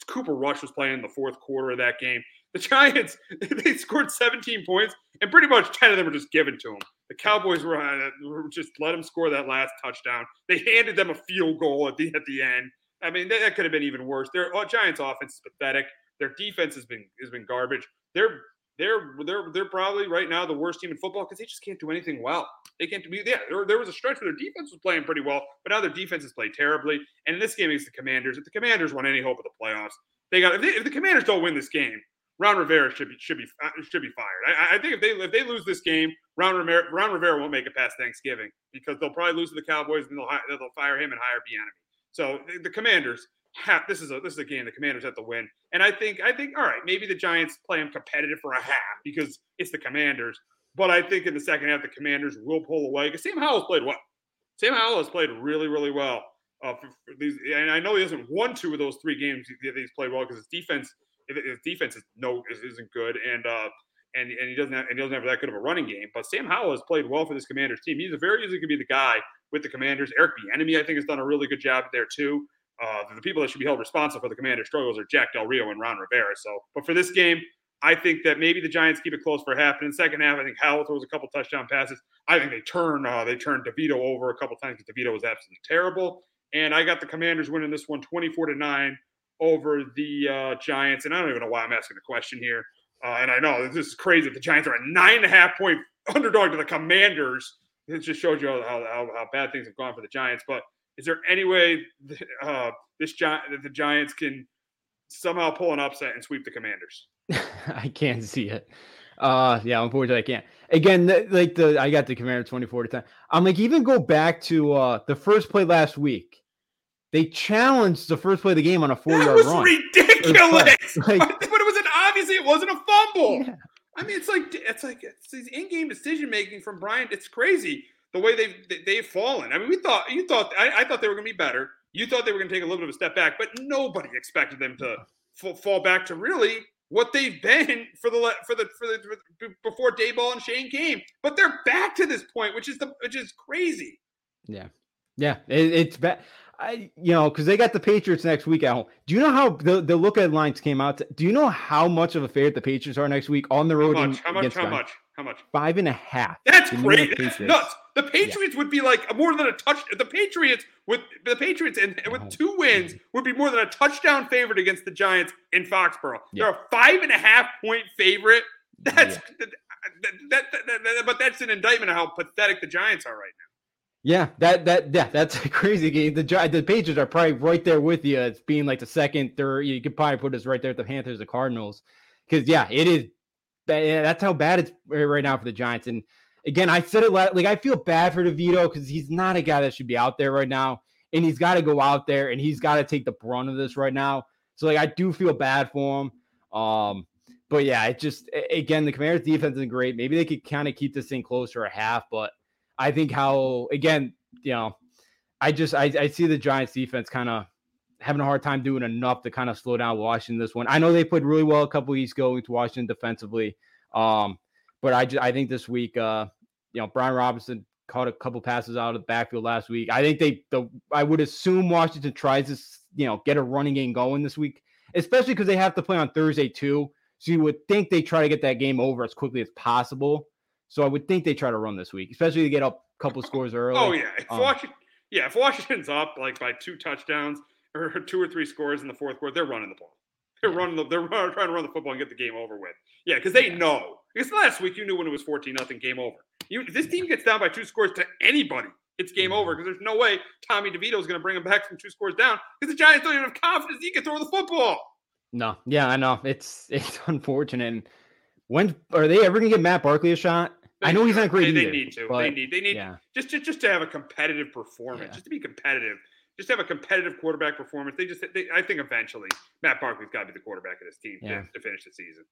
Cooper Rush was playing in the fourth quarter of that game. The Giants they scored 17 points, and pretty much 10 of them were just given to them. The Cowboys were, uh, just let them score that last touchdown. They handed them a field goal at the at the end. I mean, that, could have been even worse. Their uh, Giants' offense is pathetic. Their defense has been has been garbage. They're they're they're they're probably right now the worst team in football because they just can't do anything well. They can't do yeah. There, there was a stretch where their defense was playing pretty well, but now their defense has played terribly. And in this game against the Commanders, if the Commanders want any hope of the playoffs, they got if, they, if the Commanders don't win this game, Ron Rivera should be should be uh, should be fired. I, I, think if they if they lose this game, Ron Rivera, Ron Rivera won't make it past Thanksgiving because they'll probably lose to the Cowboys and they'll they'll fire him and hire Bieniemy. So the, the Commanders have this is a this is a game the Commanders have to win, and I think I think all right maybe the Giants play them competitive for a half because it's the Commanders, but I think in the second half the Commanders will pull away because Sam Howell's played well. Sam Howell has played really really well. Uh, for, for these, and I know he hasn't won two of those three games. He's played well because his defense his defense is no isn't good, and uh, and and he doesn't have and he doesn't have that good of a running game. But Sam Howell has played well for this Commanders team. He's a very easily to be the guy with the Commanders. Eric Bieniemy, I think, has done a really good job there too. Uh, the people that should be held responsible for the Commander struggles are Jack Del Rio and Ron Rivera. So, but for this game, I think that maybe the Giants keep it close for half. And in the second half, I think Howell throws a couple touchdown passes. I think they turn uh, they turn DeVito over a couple times because DeVito was absolutely terrible. And I got the Commanders winning this one 24 to 9 over the uh, Giants. And I don't even know why I'm asking the question here. Uh, and I know this is crazy. The Giants are a nine and a half point underdog to the Commanders. It just shows you how, how, how bad things have gone for the Giants. But is there any way uh, this Gi- that the Giants can somehow pull an upset and sweep the Commanders? I can't see it. Uh, yeah, unfortunately, I can't. Again, the, like the I got the Commander twenty four to ten. I'm like, even go back to uh the first play last week. They challenged the first play of the game on a four yard run. ridiculous. Like, but it was an obviously it wasn't a fumble. Yeah. I mean, it's like it's like it's these in game decision making from Bryant. It's crazy the way they've they've fallen. I mean, we thought you thought I, I thought they were going to be better. You thought they were going to take a little bit of a step back, but nobody expected them to f- fall back to really what they've been for the for the for the for, before Daboll and Schoen came. But they're back to this point, which is the which is crazy. Yeah, yeah, it, it's bad. I, you know, because they got the Patriots next week at home. Do you know how the, the look at lines came out? To, do you know how much of a favorite the Patriots are next week on the road? How much? How much? How much? How much? Five and a half. That's great. That's nuts. The Patriots yeah. would be like more than a touch. The Patriots with the Patriots and oh, with two wins would be more than a touchdown favorite against the Giants in Foxborough. Yeah. They're a five and a half point favorite. That's yeah. that, that, that, but that's an indictment of how pathetic the Giants are right now. Yeah, that that yeah, that's a crazy game. The the Patriots are probably right there with you. It's being like the second, third. You could probably put us right there at the Panthers, the Cardinals, because yeah, it is that's how bad it's right now for the Giants. And again, I said it like I feel bad for DeVito because he's not a guy that should be out there right now, and he's got to go out there and he's got to take the brunt of this right now. So like I do feel bad for him. Um, but yeah, it just again the Commanders' defense isn't great. Maybe they could kind of keep this thing closer a half, but I think how again, you know, I just I, I see the Giants defense kind of having a hard time doing enough to kind of slow down Washington this one. I know they played really well a couple weeks ago with Washington defensively. Um, but I just I think this week, uh, you know, Brian Robinson caught a couple passes out of the backfield last week. I think they the I would assume Washington tries to you know get a running game going this week, especially because they have to play on Thursday too. So you would think they try to get that game over as quickly as possible. So I would think they try to run this week, especially to get up a couple scores early. Oh yeah, if um, Washington, yeah, if Washington's up like by two touchdowns, or two or three scores in the fourth quarter, they're running the ball. They're running the, they're trying to run the football and get the game over with. Yeah, because they know. Because last week you knew when it was 14 nothing, game over. You, this team gets down by two scores to anybody, it's game over mm-hmm. because there's no way Tommy DeVito is going to bring them back from two scores down because the Giants don't even have confidence he can throw the football. No, yeah, I know. It's it's unfortunate. And when are they ever going to get Matt Barkley a shot? They I know he's not great. They, either, they need to. They need. They need yeah. just, just just to have a competitive performance, yeah. just to be competitive just have a competitive quarterback performance. They just, they, I think eventually Matt Barkley's got to be the quarterback of this team yeah. to, to, finish the season.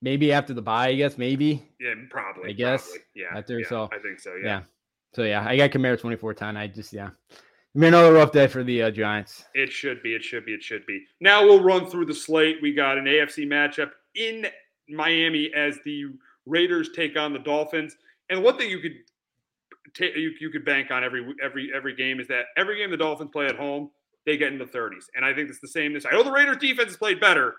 Maybe after the bye, I guess. Maybe. Yeah, probably. I guess. Probably. Yeah. After yeah, so. I think so. Yeah. yeah. So yeah, I got Kamara 24-10. I just yeah. I mean, another rough day for the uh, Giants. It should be. It should be. It should be. Now we'll run through the slate. We got an AFC matchup in Miami as the Raiders take on the Dolphins. And one thing you could ta- you, you could bank on every every every game is that every game the Dolphins play at home, they get in the 30s. And I think it's the same this. I know the Raiders defense has played better,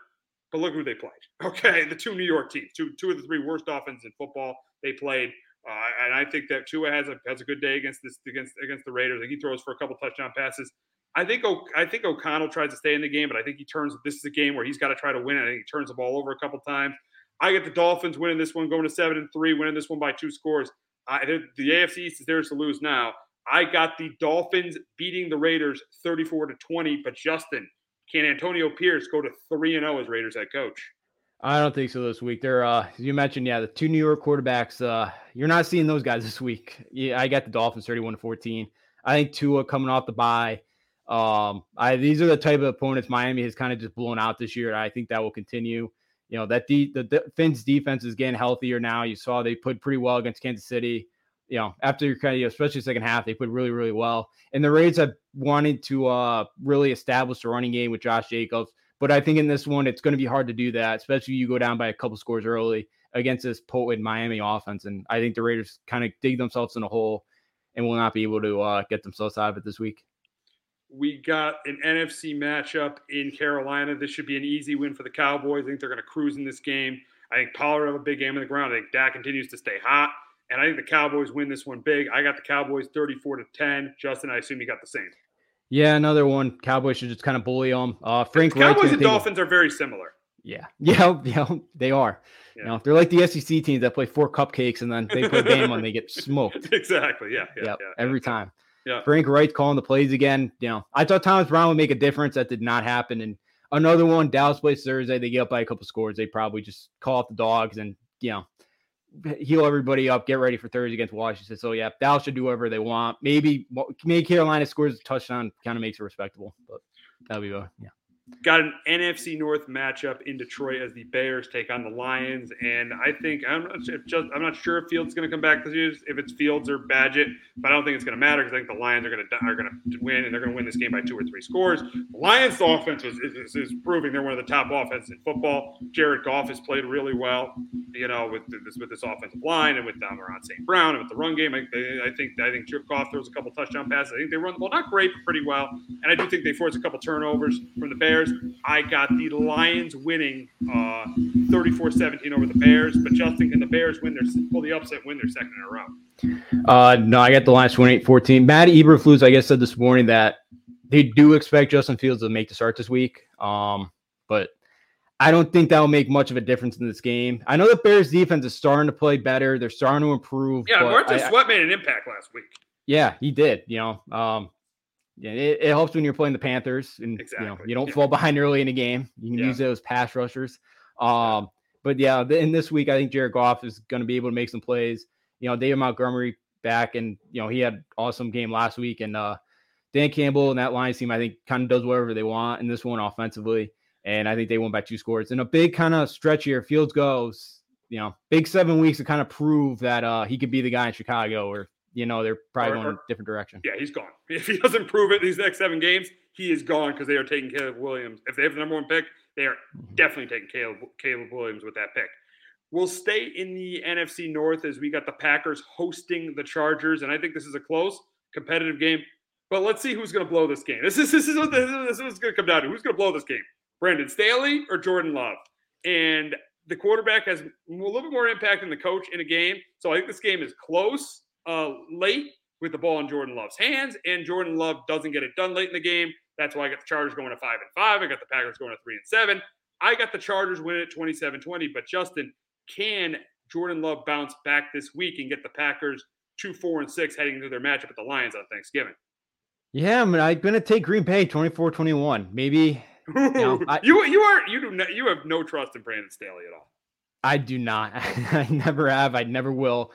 but look who they played. Okay, the two New York teams, two two of the three worst offenses in football they played. Uh, and I think that Tua has a has a good day against this against against the Raiders. Think he throws for a couple touchdown passes. I think o, I think O'Connell tries to stay in the game, but I think he turns. This is a game where he's got to try to win it. I think he turns the ball over a couple times. I get the Dolphins winning this one, going to seven and three, winning this one by two scores. I, the AFC East is theirs to lose now. I got the Dolphins beating the Raiders 34 to 20. But Justin, can Antonio Pierce go to 3 and 0 as Raiders head coach? I don't think so this week. They're uh you mentioned, yeah, the two New York quarterbacks. Uh you're not seeing those guys this week. Yeah, I got the Dolphins 31 to 14. I think Tua coming off the bye. Um, I these are the type of opponents Miami has kind of just blown out this year. I think that will continue. You know, that the the Finns defense is getting healthier now. You saw they put pretty well against Kansas City. You know, after kind of, especially second half, they put really, really well. And the Raiders have wanted to uh really establish the running game with Josh Jacobs. But I think in this one, it's going to be hard to do that, especially you go down by a couple scores early against this potent Miami offense. And I think the Raiders kind of dig themselves in a hole and will not be able to uh, get themselves out of it this week. We got an NFC matchup in Carolina. This should be an easy win for the Cowboys. I think they're going to cruise in this game. I think Pollard have a big game on the ground. I think Dak continues to stay hot. And I think the Cowboys win this one big. I got the Cowboys 34 to 10. Justin, I assume you got the same. Yeah, another one. Cowboys should just kind of bully them. Uh, Frank the Cowboys and Dolphins are very similar. Yeah, yeah, yeah, they are. Yeah. You know, they're like the SEC teams that play four cupcakes and then they play game when they get smoked. exactly. Yeah. Yeah. Yep, yeah every yeah. time. Yeah. Frank Reich calling the plays again. You know, I thought Thomas Brown would make a difference. That did not happen. And another one, Dallas plays Thursday. They get up by a couple scores. They probably just call up the dogs and you know heal everybody up, get ready for Thursday against Washington. So yeah, Dallas should do whatever they want. Maybe maybe Carolina scores a touchdown, kind of makes it respectable, but that'll be a, yeah. Got an NFC North matchup in Detroit as the Bears take on the Lions, and I think I'm not if just I'm not sure if Fields is going to come back this year, if it's Fields or Bagent, but I don't think it's going to matter because I think the Lions are going to are going to win and they're going to win this game by two or three scores. The Lions' offense is, is, is, proving they're one of the top offenses in football. Jared Goff has played really well, you know, with this with this offensive line and with Amon St. Brown and with the run game. I, I think I think Jared Goff throws a couple touchdown passes. I think they run the ball not great, but pretty well, and I do think they force a couple turnovers from the Bears. I got the Lions winning uh, 34-17 over the Bears, but Justin, can the Bears win their pull the upset, win their second in a row? Uh, no, I got the Lions 28-14. Matt Eberflus, I guess, said this morning that they do expect Justin Fields to make the start this week. Um, but I don't think that will make much of a difference in this game. I know the Bears defense is starting to play better. They're starting to improve. Yeah, Montez Sweat made an impact last week. Yeah, he did. You know, um, yeah, it, it, helps when you're playing the Panthers and exactly. you know you don't yeah. fall behind early in a game. You can yeah. use those pass rushers. Um, but yeah, in this week, I think Jared Goff is going to be able to make some plays. You know, David Montgomery back, and you know he had awesome game last week, and uh, Dan Campbell and that Lions team, I think, kind of does whatever they want in this one offensively, and I think they won by two scores. And a big kind of stretch here, Fields goes, you know, big seven weeks to kind of prove that uh, he could be the guy in Chicago or you know, they're probably or, going or, a different direction. Yeah, he's gone. If he doesn't prove it these next seven games, he is gone because they are taking Caleb Williams. If they have the number one pick, they are mm-hmm. definitely taking Caleb, Caleb Williams with that pick. We'll stay in the NFC North as we got the Packers hosting the Chargers, and I think this is a close, competitive game. But let's see who's going to blow this game. This is this is what this is, this is what's going to come down to. Who's going to blow this game? Brandon Staley or Jordan Love? And the quarterback has a little bit more impact than the coach in a game. So I think this game is close uh, late with the ball in Jordan Love's hands, and Jordan Love doesn't get it done late in the game. That's why I got the Chargers going to five and five. I got the Packers going to three and seven. I got the Chargers winning at 27-20. But Justin, can Jordan Love bounce back this week and get the Packers two, four, and six heading into their matchup with the Lions on Thanksgiving? Yeah, I mean, I'm gonna take Green Bay 24-21. Maybe you, know, I, you you are you do not, you have no trust in Brandon Staley at all. I do not. I never have. I never will.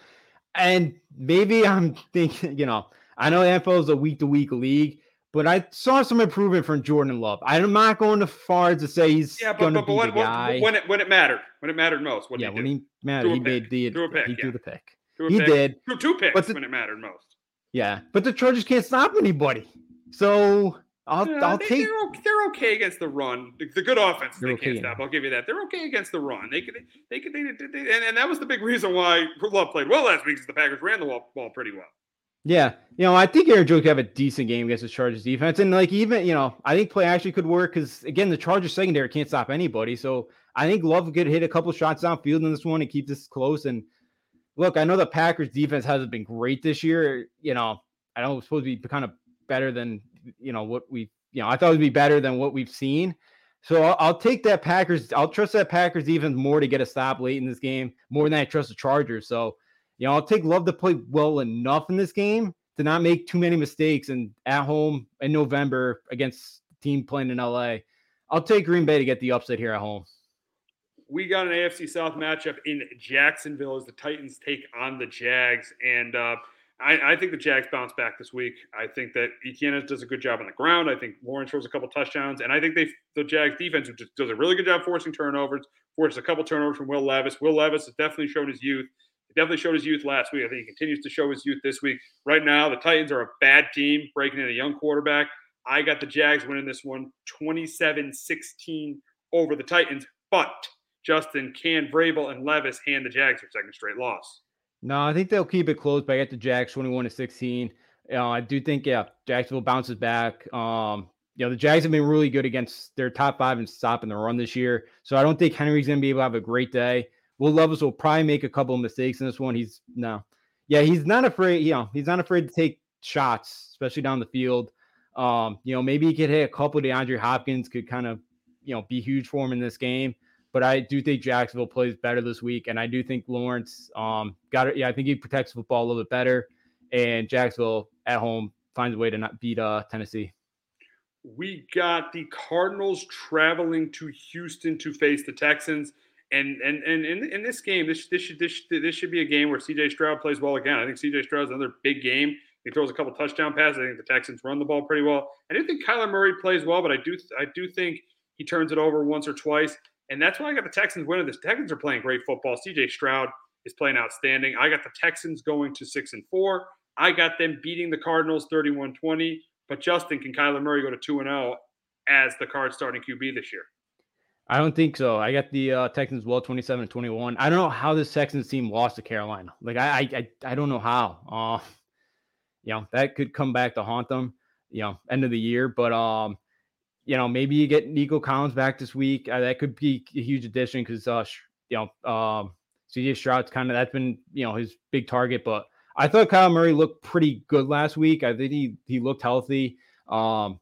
And maybe I'm thinking, you know, I know the NFL is a week to week league, but I saw some improvement from Jordan Love. I'm not going to far to say he's yeah, going to be what, the guy. When it when it mattered, when it mattered most. What yeah, he when he mattered, he made the pick, he yeah. threw the pick. Threw he pick. did. Threw two picks the, when it mattered most. Yeah, but the Chargers can't stop anybody. So I'll, Yeah, I'll they, take. They're, okay- they're okay against the run. The, the good offense, They're okay, can't stop. I'll give you that. They're okay against the run. They could, they could, they, they, they, and, and that was the big reason why Love played well last week. Because the Packers ran the ball, ball pretty well. Yeah, you know, I think Aaron Jones could have a decent game against the Chargers defense, and like even you know, I think play actually could work because again, the Chargers secondary can't stop anybody. So I think Love could hit a couple shots downfield in this one and keep this close. And look, I know the Packers defense hasn't been great this year. You know, I know it's supposed to be kind of better than you know what we you know I thought it would be better than what we've seen. So I'll, I'll take that Packers. I'll trust that Packers even more to get a stop late in this game, more than I trust the Chargers. So you know, I'll take Love to play well enough in this game to not make too many mistakes. And at home in November against team playing in LA, I'll take Green Bay to get the upset here at home. we got an AFC South matchup in Jacksonville as the Titans take on the Jags, and uh, I, I think the Jags bounce back this week. I think that Etienne does a good job on the ground. I think Lawrence throws a couple touchdowns, and I think they the Jags defense just does a really good job forcing turnovers. Forces a couple turnovers from Will Levis. Will Levis has definitely shown his youth. He definitely showed his youth last week. I think he continues to show his youth this week. Right now, the Titans are a bad team, breaking in a young quarterback. I got the Jags winning this one 27 16 over the Titans, but Justin, can Vrabel and Levis hand the Jags their second straight loss? No, I think they'll keep it close, but I get the Jags 21 to 16. You know, I do think, yeah, Jacksonville bounces back. Um, you know, the Jags have been really good against their top five and stopping the run this year. So I don't think Henry's going to be able to have a great day. Will Levis will probably make a couple of mistakes in this one. He's no, yeah, he's not afraid. You know, he's not afraid to take shots, especially down the field. Um, you know, maybe he could hit a couple. Of DeAndre Hopkins could kind of, you know, be huge for him in this game. But I do think Jacksonville plays better this week, and I do think Lawrence um got it. Yeah, I think he protects football a little bit better, and Jacksonville at home finds a way to not beat uh Tennessee. We got the Cardinals traveling to Houston to face the Texans. And and and in, in this game, this this should this, this should be a game where CJ Stroud plays well again. I think CJ Stroud's another big game. He throws a couple touchdown passes. I think the Texans run the ball pretty well. I do think Kyler Murray plays well, but I do I do think he turns it over once or twice. And that's why I got the Texans winning this. Texans are playing great football. CJ Stroud is playing outstanding. I got the Texans going to six and four. I got them beating the Cardinals 31 20. But Justin, can Kyler Murray go to 2 and 0 as the card starting QB this year? I don't think so. I got the uh, Texans well 27 21. I don't know how this Texans team lost to Carolina. Like I I I, I don't know how. Uh you know, that could come back to haunt them, you know, end of the year, but um you know, maybe you get Nico Collins back this week. Uh, that could be a huge addition because uh you know, um CJ Stroud's kind of that's been, you know, his big target, but I thought Kyle Murray looked pretty good last week. I think he he looked healthy. Um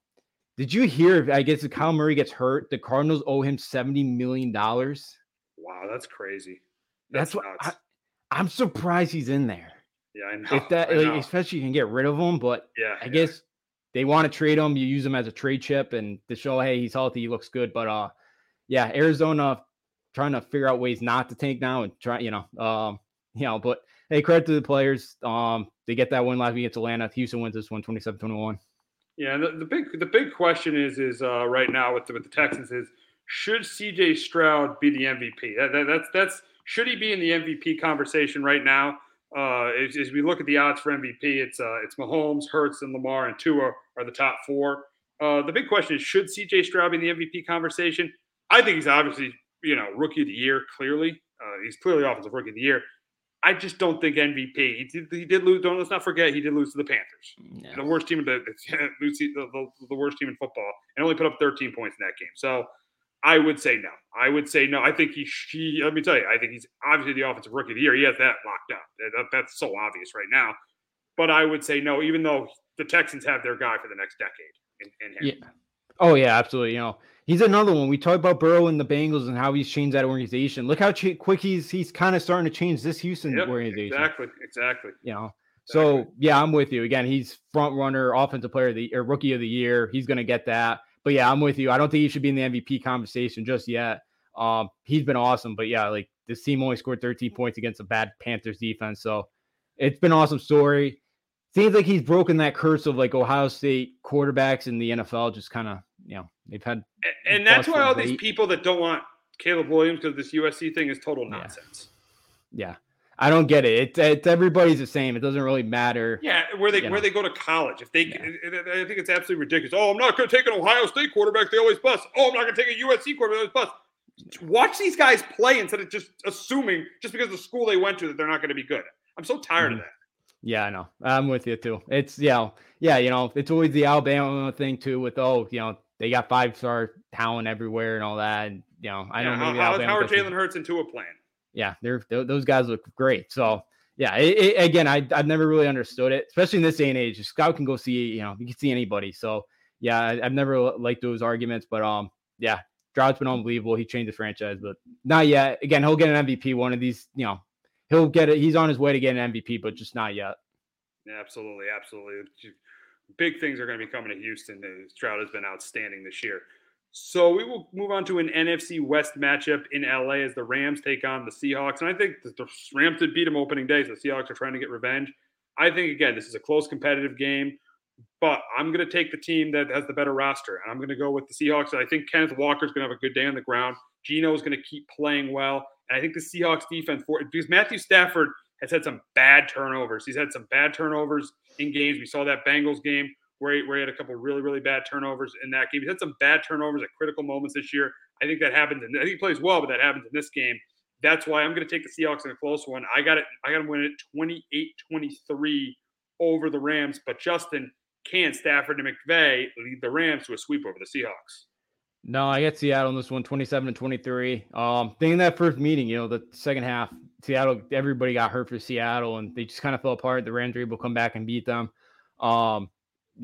did you hear? I guess if Kyle Murray gets hurt, the Cardinals owe him seventy million dollars. Wow, that's crazy. That's, That's, what nuts. I, I'm surprised he's in there. yeah, I know. if that, like, especially you can get rid of him, but yeah, I yeah. guess they want to trade him. You use him as a trade chip and to show, hey, he's healthy, he looks good. But uh, yeah, Arizona trying to figure out ways not to tank now and try, you know, um, you know, but hey, credit to the players. Um, they get that win last week against Atlanta. Houston wins this one 27-21. Yeah, the, the big the big question is is uh, right now with the, with the Texans is should CJ Stroud be the MVP? That, that, that's that's should he be in the MVP conversation right now? Uh, as, as we look at the odds for MVP, it's uh, it's Mahomes, Hurts, and Lamar, and Tua are the top four. Uh, the big question is should CJ Stroud be in the MVP conversation? I think he's obviously you know rookie of the year. Clearly, uh, he's clearly offensive rookie of the year. I just don't think MVP. He did, he did lose. Don't let's not forget he did lose to the Panthers the worst team in the, the, the, the worst team in football, and only put up 13 points in that game. So I would say no. I would say no. I think he, he let me tell you, I think he's obviously the offensive rookie of the year. He has that locked up. That, that's so obvious right now. But I would say no, even though the Texans have their guy for the next decade. In, in him. Yeah. Oh yeah, absolutely. You know, he's another one. We talked about Burrow and the Bengals and how he's changed that organization. Look how ch- quick he's he's kind of starting to change this Houston Yep, organization. exactly, exactly. You know, so yeah, I'm with you. Again, he's front runner, offensive player of the or rookie of the year. He's going to get that. But yeah, I'm with you. I don't think he should be in the MVP conversation just yet. Um, he's been awesome, but yeah, like this team only scored 13 points against a bad Panthers defense, so it's been an awesome story. Seems like he's broken that curse of like Ohio State quarterbacks in the NFL. Just kind of, you know, they've had And, and that's why all these people that don't want Caleb Williams because this USC thing is total Yeah. nonsense. Yeah. I don't get it. It's, it's everybody's the same. It doesn't really matter. Yeah, where they where know. they go to college. If they, I think it's absolutely ridiculous. Oh, I'm not going to take an Ohio State quarterback. They always bust. Oh, I'm not going to take a USC quarterback. They always bust. Watch these guys play instead of just assuming just because of the school they went to that they're not going to be good. I'm so tired of Mhm. that. Yeah, I know. I'm with you too. It's yeah, yeah. You know, it's always the Alabama thing too. With oh, you know, they got five star talent everywhere and all that. And you know, I don't know Yeah, how, how, how are Jalen Hurts and Tua playing? Yeah, they're, tho- those guys look great. So yeah, it, it- again, I I've never really understood it, especially in this day and age. A scout can go see, you know, you can see anybody. So yeah, I, I've never liked those arguments, but um, yeah, Stroud's been unbelievable. He changed the franchise, but not yet. Again, he'll get an MVP one of these. You know, he'll get it. He's on his way to get an MVP, but just not yet. Yeah, absolutely, absolutely. Big things are going to be coming to Houston. Uh, Stroud has been outstanding this year. So we will move on to an NFC West matchup in LA as the Rams take on the Seahawks. And I think the Rams did beat them opening day, so the Seahawks are trying to get revenge. I think again, this is a close competitive game, but I'm going to take the team that has the better roster, and I'm going to go with the Seahawks. I think Kenneth Walker's going to have a good day on the ground. Gino is going to keep playing well, and I think the Seahawks defense for because Matthew Stafford has had some bad turnovers. He's had some bad turnovers in games. We saw that Bengals game where he, where he had a couple really really bad turnovers in that game. He's had some bad turnovers at critical moments this year. I think that happens, and I think he plays well, but that happens in this game. That's why I'm going to take the Seahawks in a close one. I got it. I got to win it 28-23 over the Rams. But Justin, can Stafford and McVay lead the Rams to a sweep over the Seahawks? No, I get Seattle on this one, 27 and 23. Um, thinking that first meeting, you know, the second half, Seattle, everybody got hurt for Seattle and they just kind of fell apart. The Rams were able to come back and beat them. Um,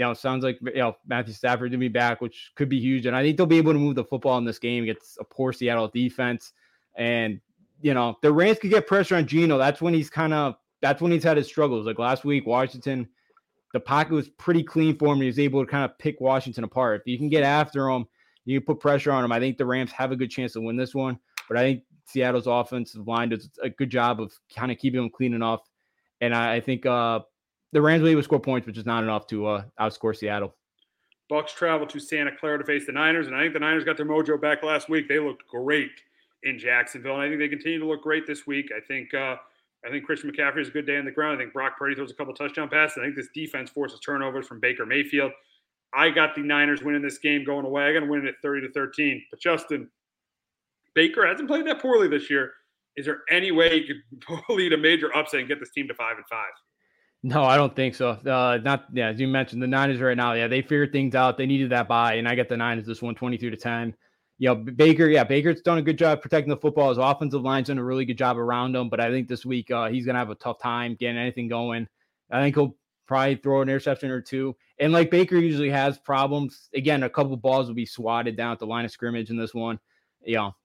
know, it sounds like you know Matthew Stafford to be back, which could be huge. And I think they'll be able to move the football in this game against a poor Seattle defense. And you know, the Rams could get pressure on Gino. That's when he's kind of that's when he's had his struggles. Like last week, Washington, the pocket was pretty clean for him. He was able to kind of pick Washington apart. If you can get after him, you put pressure on him. I think the Rams have a good chance to win this one. But I think Seattle's offensive line does a good job of kind of keeping them clean enough. And I, I think uh, the Rams will to score points, which is not enough to uh, outscore Seattle. Bucks travel to Santa Clara to face the Niners, and I think the Niners got their mojo back last week. They looked great in Jacksonville, and I think they continue to look great this week. I think uh, I think Christian McCaffrey has a good day on the ground. I think Brock Purdy throws a couple touchdown passes. I think this defense forces turnovers from Baker Mayfield. I got the Niners winning this game going away. I got to win it at 30 to 13. But Justin, Baker hasn't played that poorly this year. Is there any way you could lead a major upset and get this team to five and five? No, I don't think so. Uh, not yeah, as you mentioned, the Niners right now, yeah, they figured things out. They needed that bye, and I got the Niners this one 22 to 10. You know, Baker, yeah, Baker's done a good job protecting the football. His offensive line's done a really good job around him, but I think this week uh, he's gonna have a tough time getting anything going. I think he'll probably throw an interception or two. And like Baker usually has problems. Again, a couple balls will be swatted down at the line of scrimmage in this one. You know,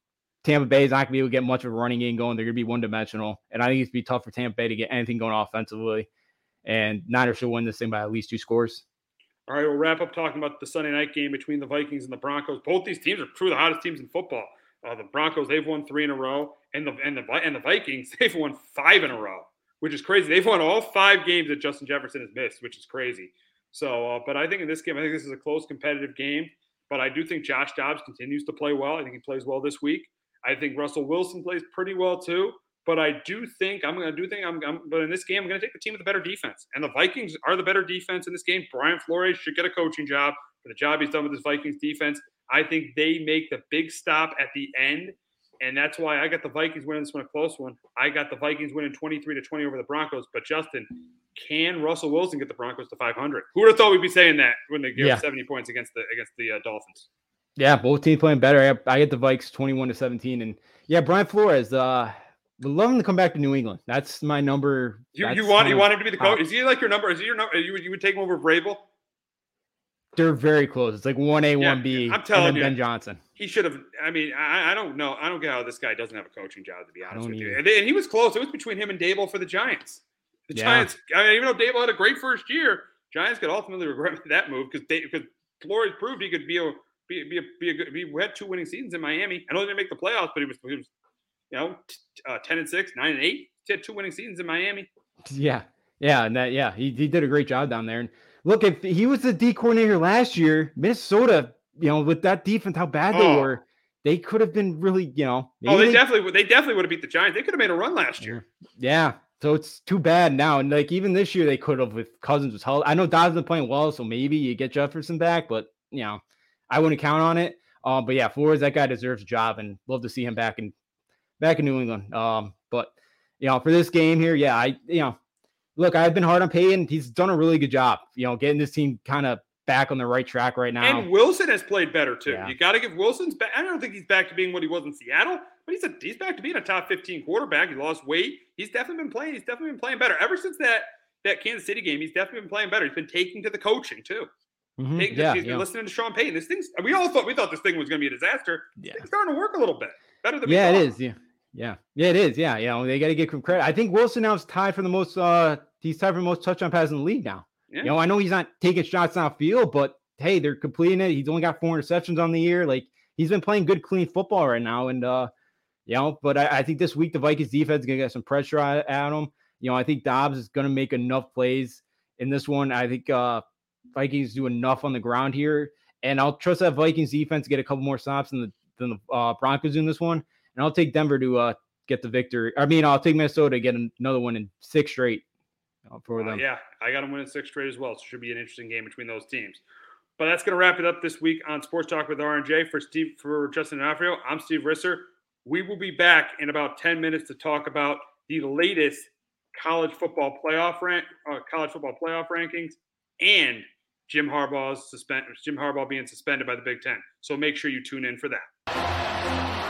Tampa Bay is not gonna be able to get much of a running game going. They're gonna be one dimensional, and I think it's gonna be tough for Tampa Bay to get anything going offensively and Niners should win this thing by at least two scores. All right, we'll wrap up talking about the Sunday night game between the Vikings and the Broncos. Both these teams are two of the hottest teams in football. Uh, the Broncos they've won three in a row, and the and the and the Vikings they've won five in a row, which is crazy. They've won all five games that Justin Jefferson has missed, which is crazy. So, uh, but I think in this game, I think this is a close, competitive game. But I do think Josh Dobbs continues to play well. I think he plays well this week. I think Russell Wilson plays pretty well too. But I do think I'm going to do think I'm, I'm. But in this game, I'm going to take the team with the better defense, and the Vikings are the better defense in this game. Brian Flores should get a coaching job for the job he's done with his Vikings defense. I think they make the big stop at the end, and that's why I got the Vikings winning this one a close one. I got the Vikings winning 23 to 20 over the Broncos. But Justin, can Russell Wilson get the Broncos to 500? Who would have thought we'd be saying that when they give Yeah. 70 points against the against the uh, Dolphins? Yeah, both teams playing better. I, I get the Vikes 21 to 17. And yeah, Brian Flores, uh, love him to come back to New England. That's my number. You, you want you want him to be the coach? Is he like your number? Is he your number? You would you would take him over Vrabel? They're very close. It's like 1A, 1B. I'm telling and then you. Ben Johnson. He should have. I mean, I, I don't know. I don't get how this guy doesn't have a coaching job. To be honest with you, and, and he was close. It was between him and Daboll for the Giants. The Yeah. Giants. I mean, even though Daboll had a great first year, Giants could ultimately regret that move because because Flores proved he could be a be, be a be a good. He had two winning seasons in Miami. I know he didn't make the playoffs, but he was he was you know t- uh, ten and six, nine and eight. He had two winning seasons in Miami. Yeah. Yeah. And that, yeah, he, he did a great job down there. And look, if he was the D coordinator last year, Minnesota, you know, with that defense, how bad they Oh. were, they could have been really, you know. Oh, they, they definitely would. They definitely would have beat the Giants. They could have made a run last year. Yeah. So it's too bad now. And like even this year, they could have with Cousins was held. I know Dobbs been playing well, so maybe you get Jefferson back, but you know, I wouldn't count on it. Um, but yeah, Flores, that guy deserves a job, and love to see him back in back in New England. Um, but you know, for this game here, yeah, I you know, look, I've been hard on Payton. He's done a really good job, you know, getting this team kind of back on the right track right now. And Wilson has played better too. Yeah. You got to give Wilson's back. I don't think he's back to being what he was in Seattle, but he's a, he's back to being a top 15 quarterback. He lost weight. He's definitely been playing. He's definitely been playing better ever since that that Kansas City game. He's definitely been playing better. He's been taking to the coaching too. Mm-hmm. Taking yeah, he's been listening to Sean Payton. This thing's we all thought we thought this thing was going to be a disaster. Yeah. It's starting to work a little bit better than yeah, it is. Yeah. Yeah, yeah, it is. Yeah, you know, they got to give him credit. I think Wilson now is tied for the most. uh He's tied for the most touchdown passes in the league now. Yeah. You know, I know he's not taking shots field, but hey, they're completing it. He's only got four interceptions on the year. Like he's been playing good, clean football right now. And uh, you know, but I, I think this week the Vikings defense is gonna get some pressure at, at him. You know, I think Dobbs is gonna make enough plays in this one. I think uh Vikings do enough on the ground here. And I'll trust that Vikings defense to get a couple more stops than the than the uh, Broncos in this one. And I'll take Denver to uh, get the victory. I mean, I'll take Minnesota to get another one in six straight uh, for uh, them. yeah, I got them winning six straight as well. So it should be an interesting game between those teams. But that's going to wrap it up this week on Sports Talk with R&J. For Steve, for Justin D'Onofrio, I'm Steve Risser. We will be back in about 10 minutes to talk about the latest college football playoff rank, uh, college football playoff rankings, and Jim Harbaugh's suspend Jim Harbaugh being suspended by the Big Ten. So make sure you tune in for that.